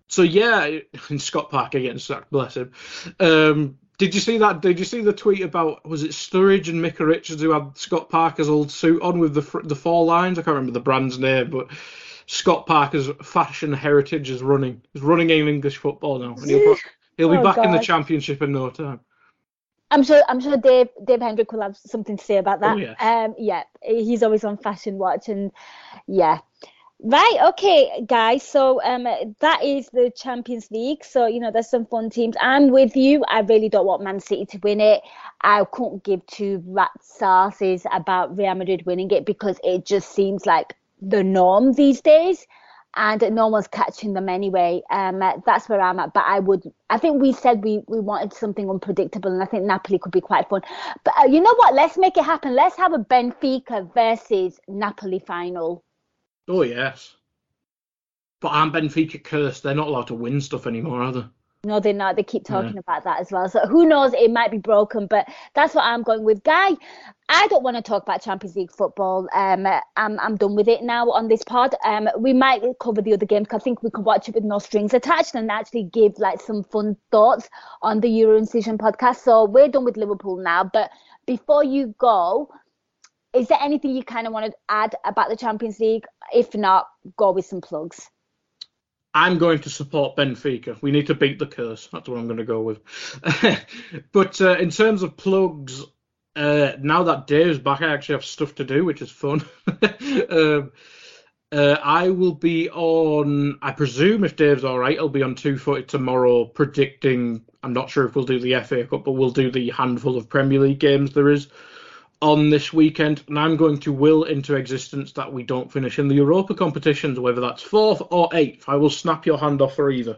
so yeah, and Scott Parker getting sacked, bless him. Um, did you see that? Did you see the tweet about was it Sturridge and Micah Richards who had Scott Parker's old suit on with the the four lines? I can't remember the brand's name, but Scott Parker's fashion heritage is running. He's running in English football now, he'll, be oh, back God. in the championship in no time. I'm sure. I'm sure Dave Dave Hendrick will have something to say about that. Oh. Um, yeah, he's always on Fashion Watch, and yeah. Right, okay, guys. So um, that is the Champions League. So you know, there's some fun teams. I'm with you. I really don't want Man City to win it. I couldn't give two rat's asses about Real Madrid winning it because it just seems like the norm these days and no one's catching them anyway. Um, that's where I'm at. But I would, I think we said we, we wanted something unpredictable, and I think Napoli could be quite fun. But uh, you know what? Let's make it happen. Let's have a Benfica versus Napoli final. Oh yes. But I'm Benfica cursed. They're not allowed to win stuff anymore, are they? No, they're not. They keep talking yeah. about that as well. So who knows? It might be broken, but that's what I'm going with. Guy, I don't want to talk about Champions League football. Um, I'm I'm done with it now on this pod. Um, we might cover the other games I think we can watch it with no strings attached and actually give like some fun thoughts on the Euro Incision podcast. So we're done with Liverpool now. But before you go, is there anything you kind of want to add about the Champions League? If not, go with some plugs. I'm going to support Benfica. We need to beat the curse. That's what I'm going to go with. but uh, in terms of plugs, uh, now that Dave's back, I actually have stuff to do, which is fun. um, uh, I will be on, I presume if Dave's all right, I'll be on Two Footed tomorrow predicting. I'm not sure if we'll do the FA Cup, but we'll do the handful of Premier League games there is on this weekend, and I'm going to will into existence that we don't finish in the Europa competitions, whether that's fourth or eighth. I will snap your hand off for either.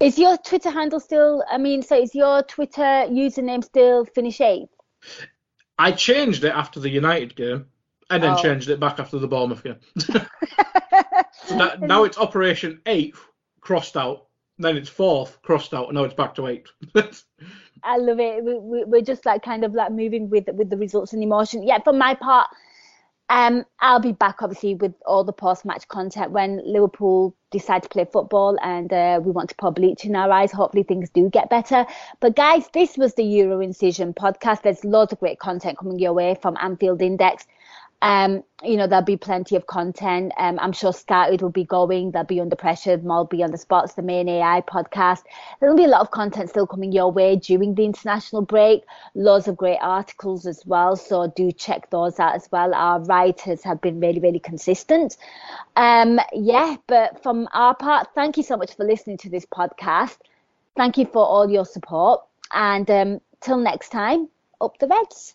Is your Twitter handle still? I mean, so is your Twitter username still finish eighth? I changed it after the United game, and then oh. changed it back after the Bournemouth game. so that, now it's Operation Eighth crossed out, then it's fourth crossed out, and now it's back to eighth. I love it. We, we, are just like kind of like moving with with the results and emotion. Yeah, for my part, um, I'll be back obviously with all the post match content when Liverpool decide to play football and uh, we want to pour bleach in our eyes. Hopefully things do get better. But guys, this was the Euro Incision podcast. There's loads of great content coming your way from Anfield Index. Um, you know, there'll be plenty of content. Um, I'm sure Scouted will be going. They'll be under pressure. Mal be on the spots, the main AI podcast. There'll be a lot of content still coming your way during the international break. Loads of great articles as well. So do check those out as well. Our writers have been really, really consistent. Um, yeah, but from our part, thank you so much for listening to this podcast. Thank you for all your support. And um, till next time, up the Reds.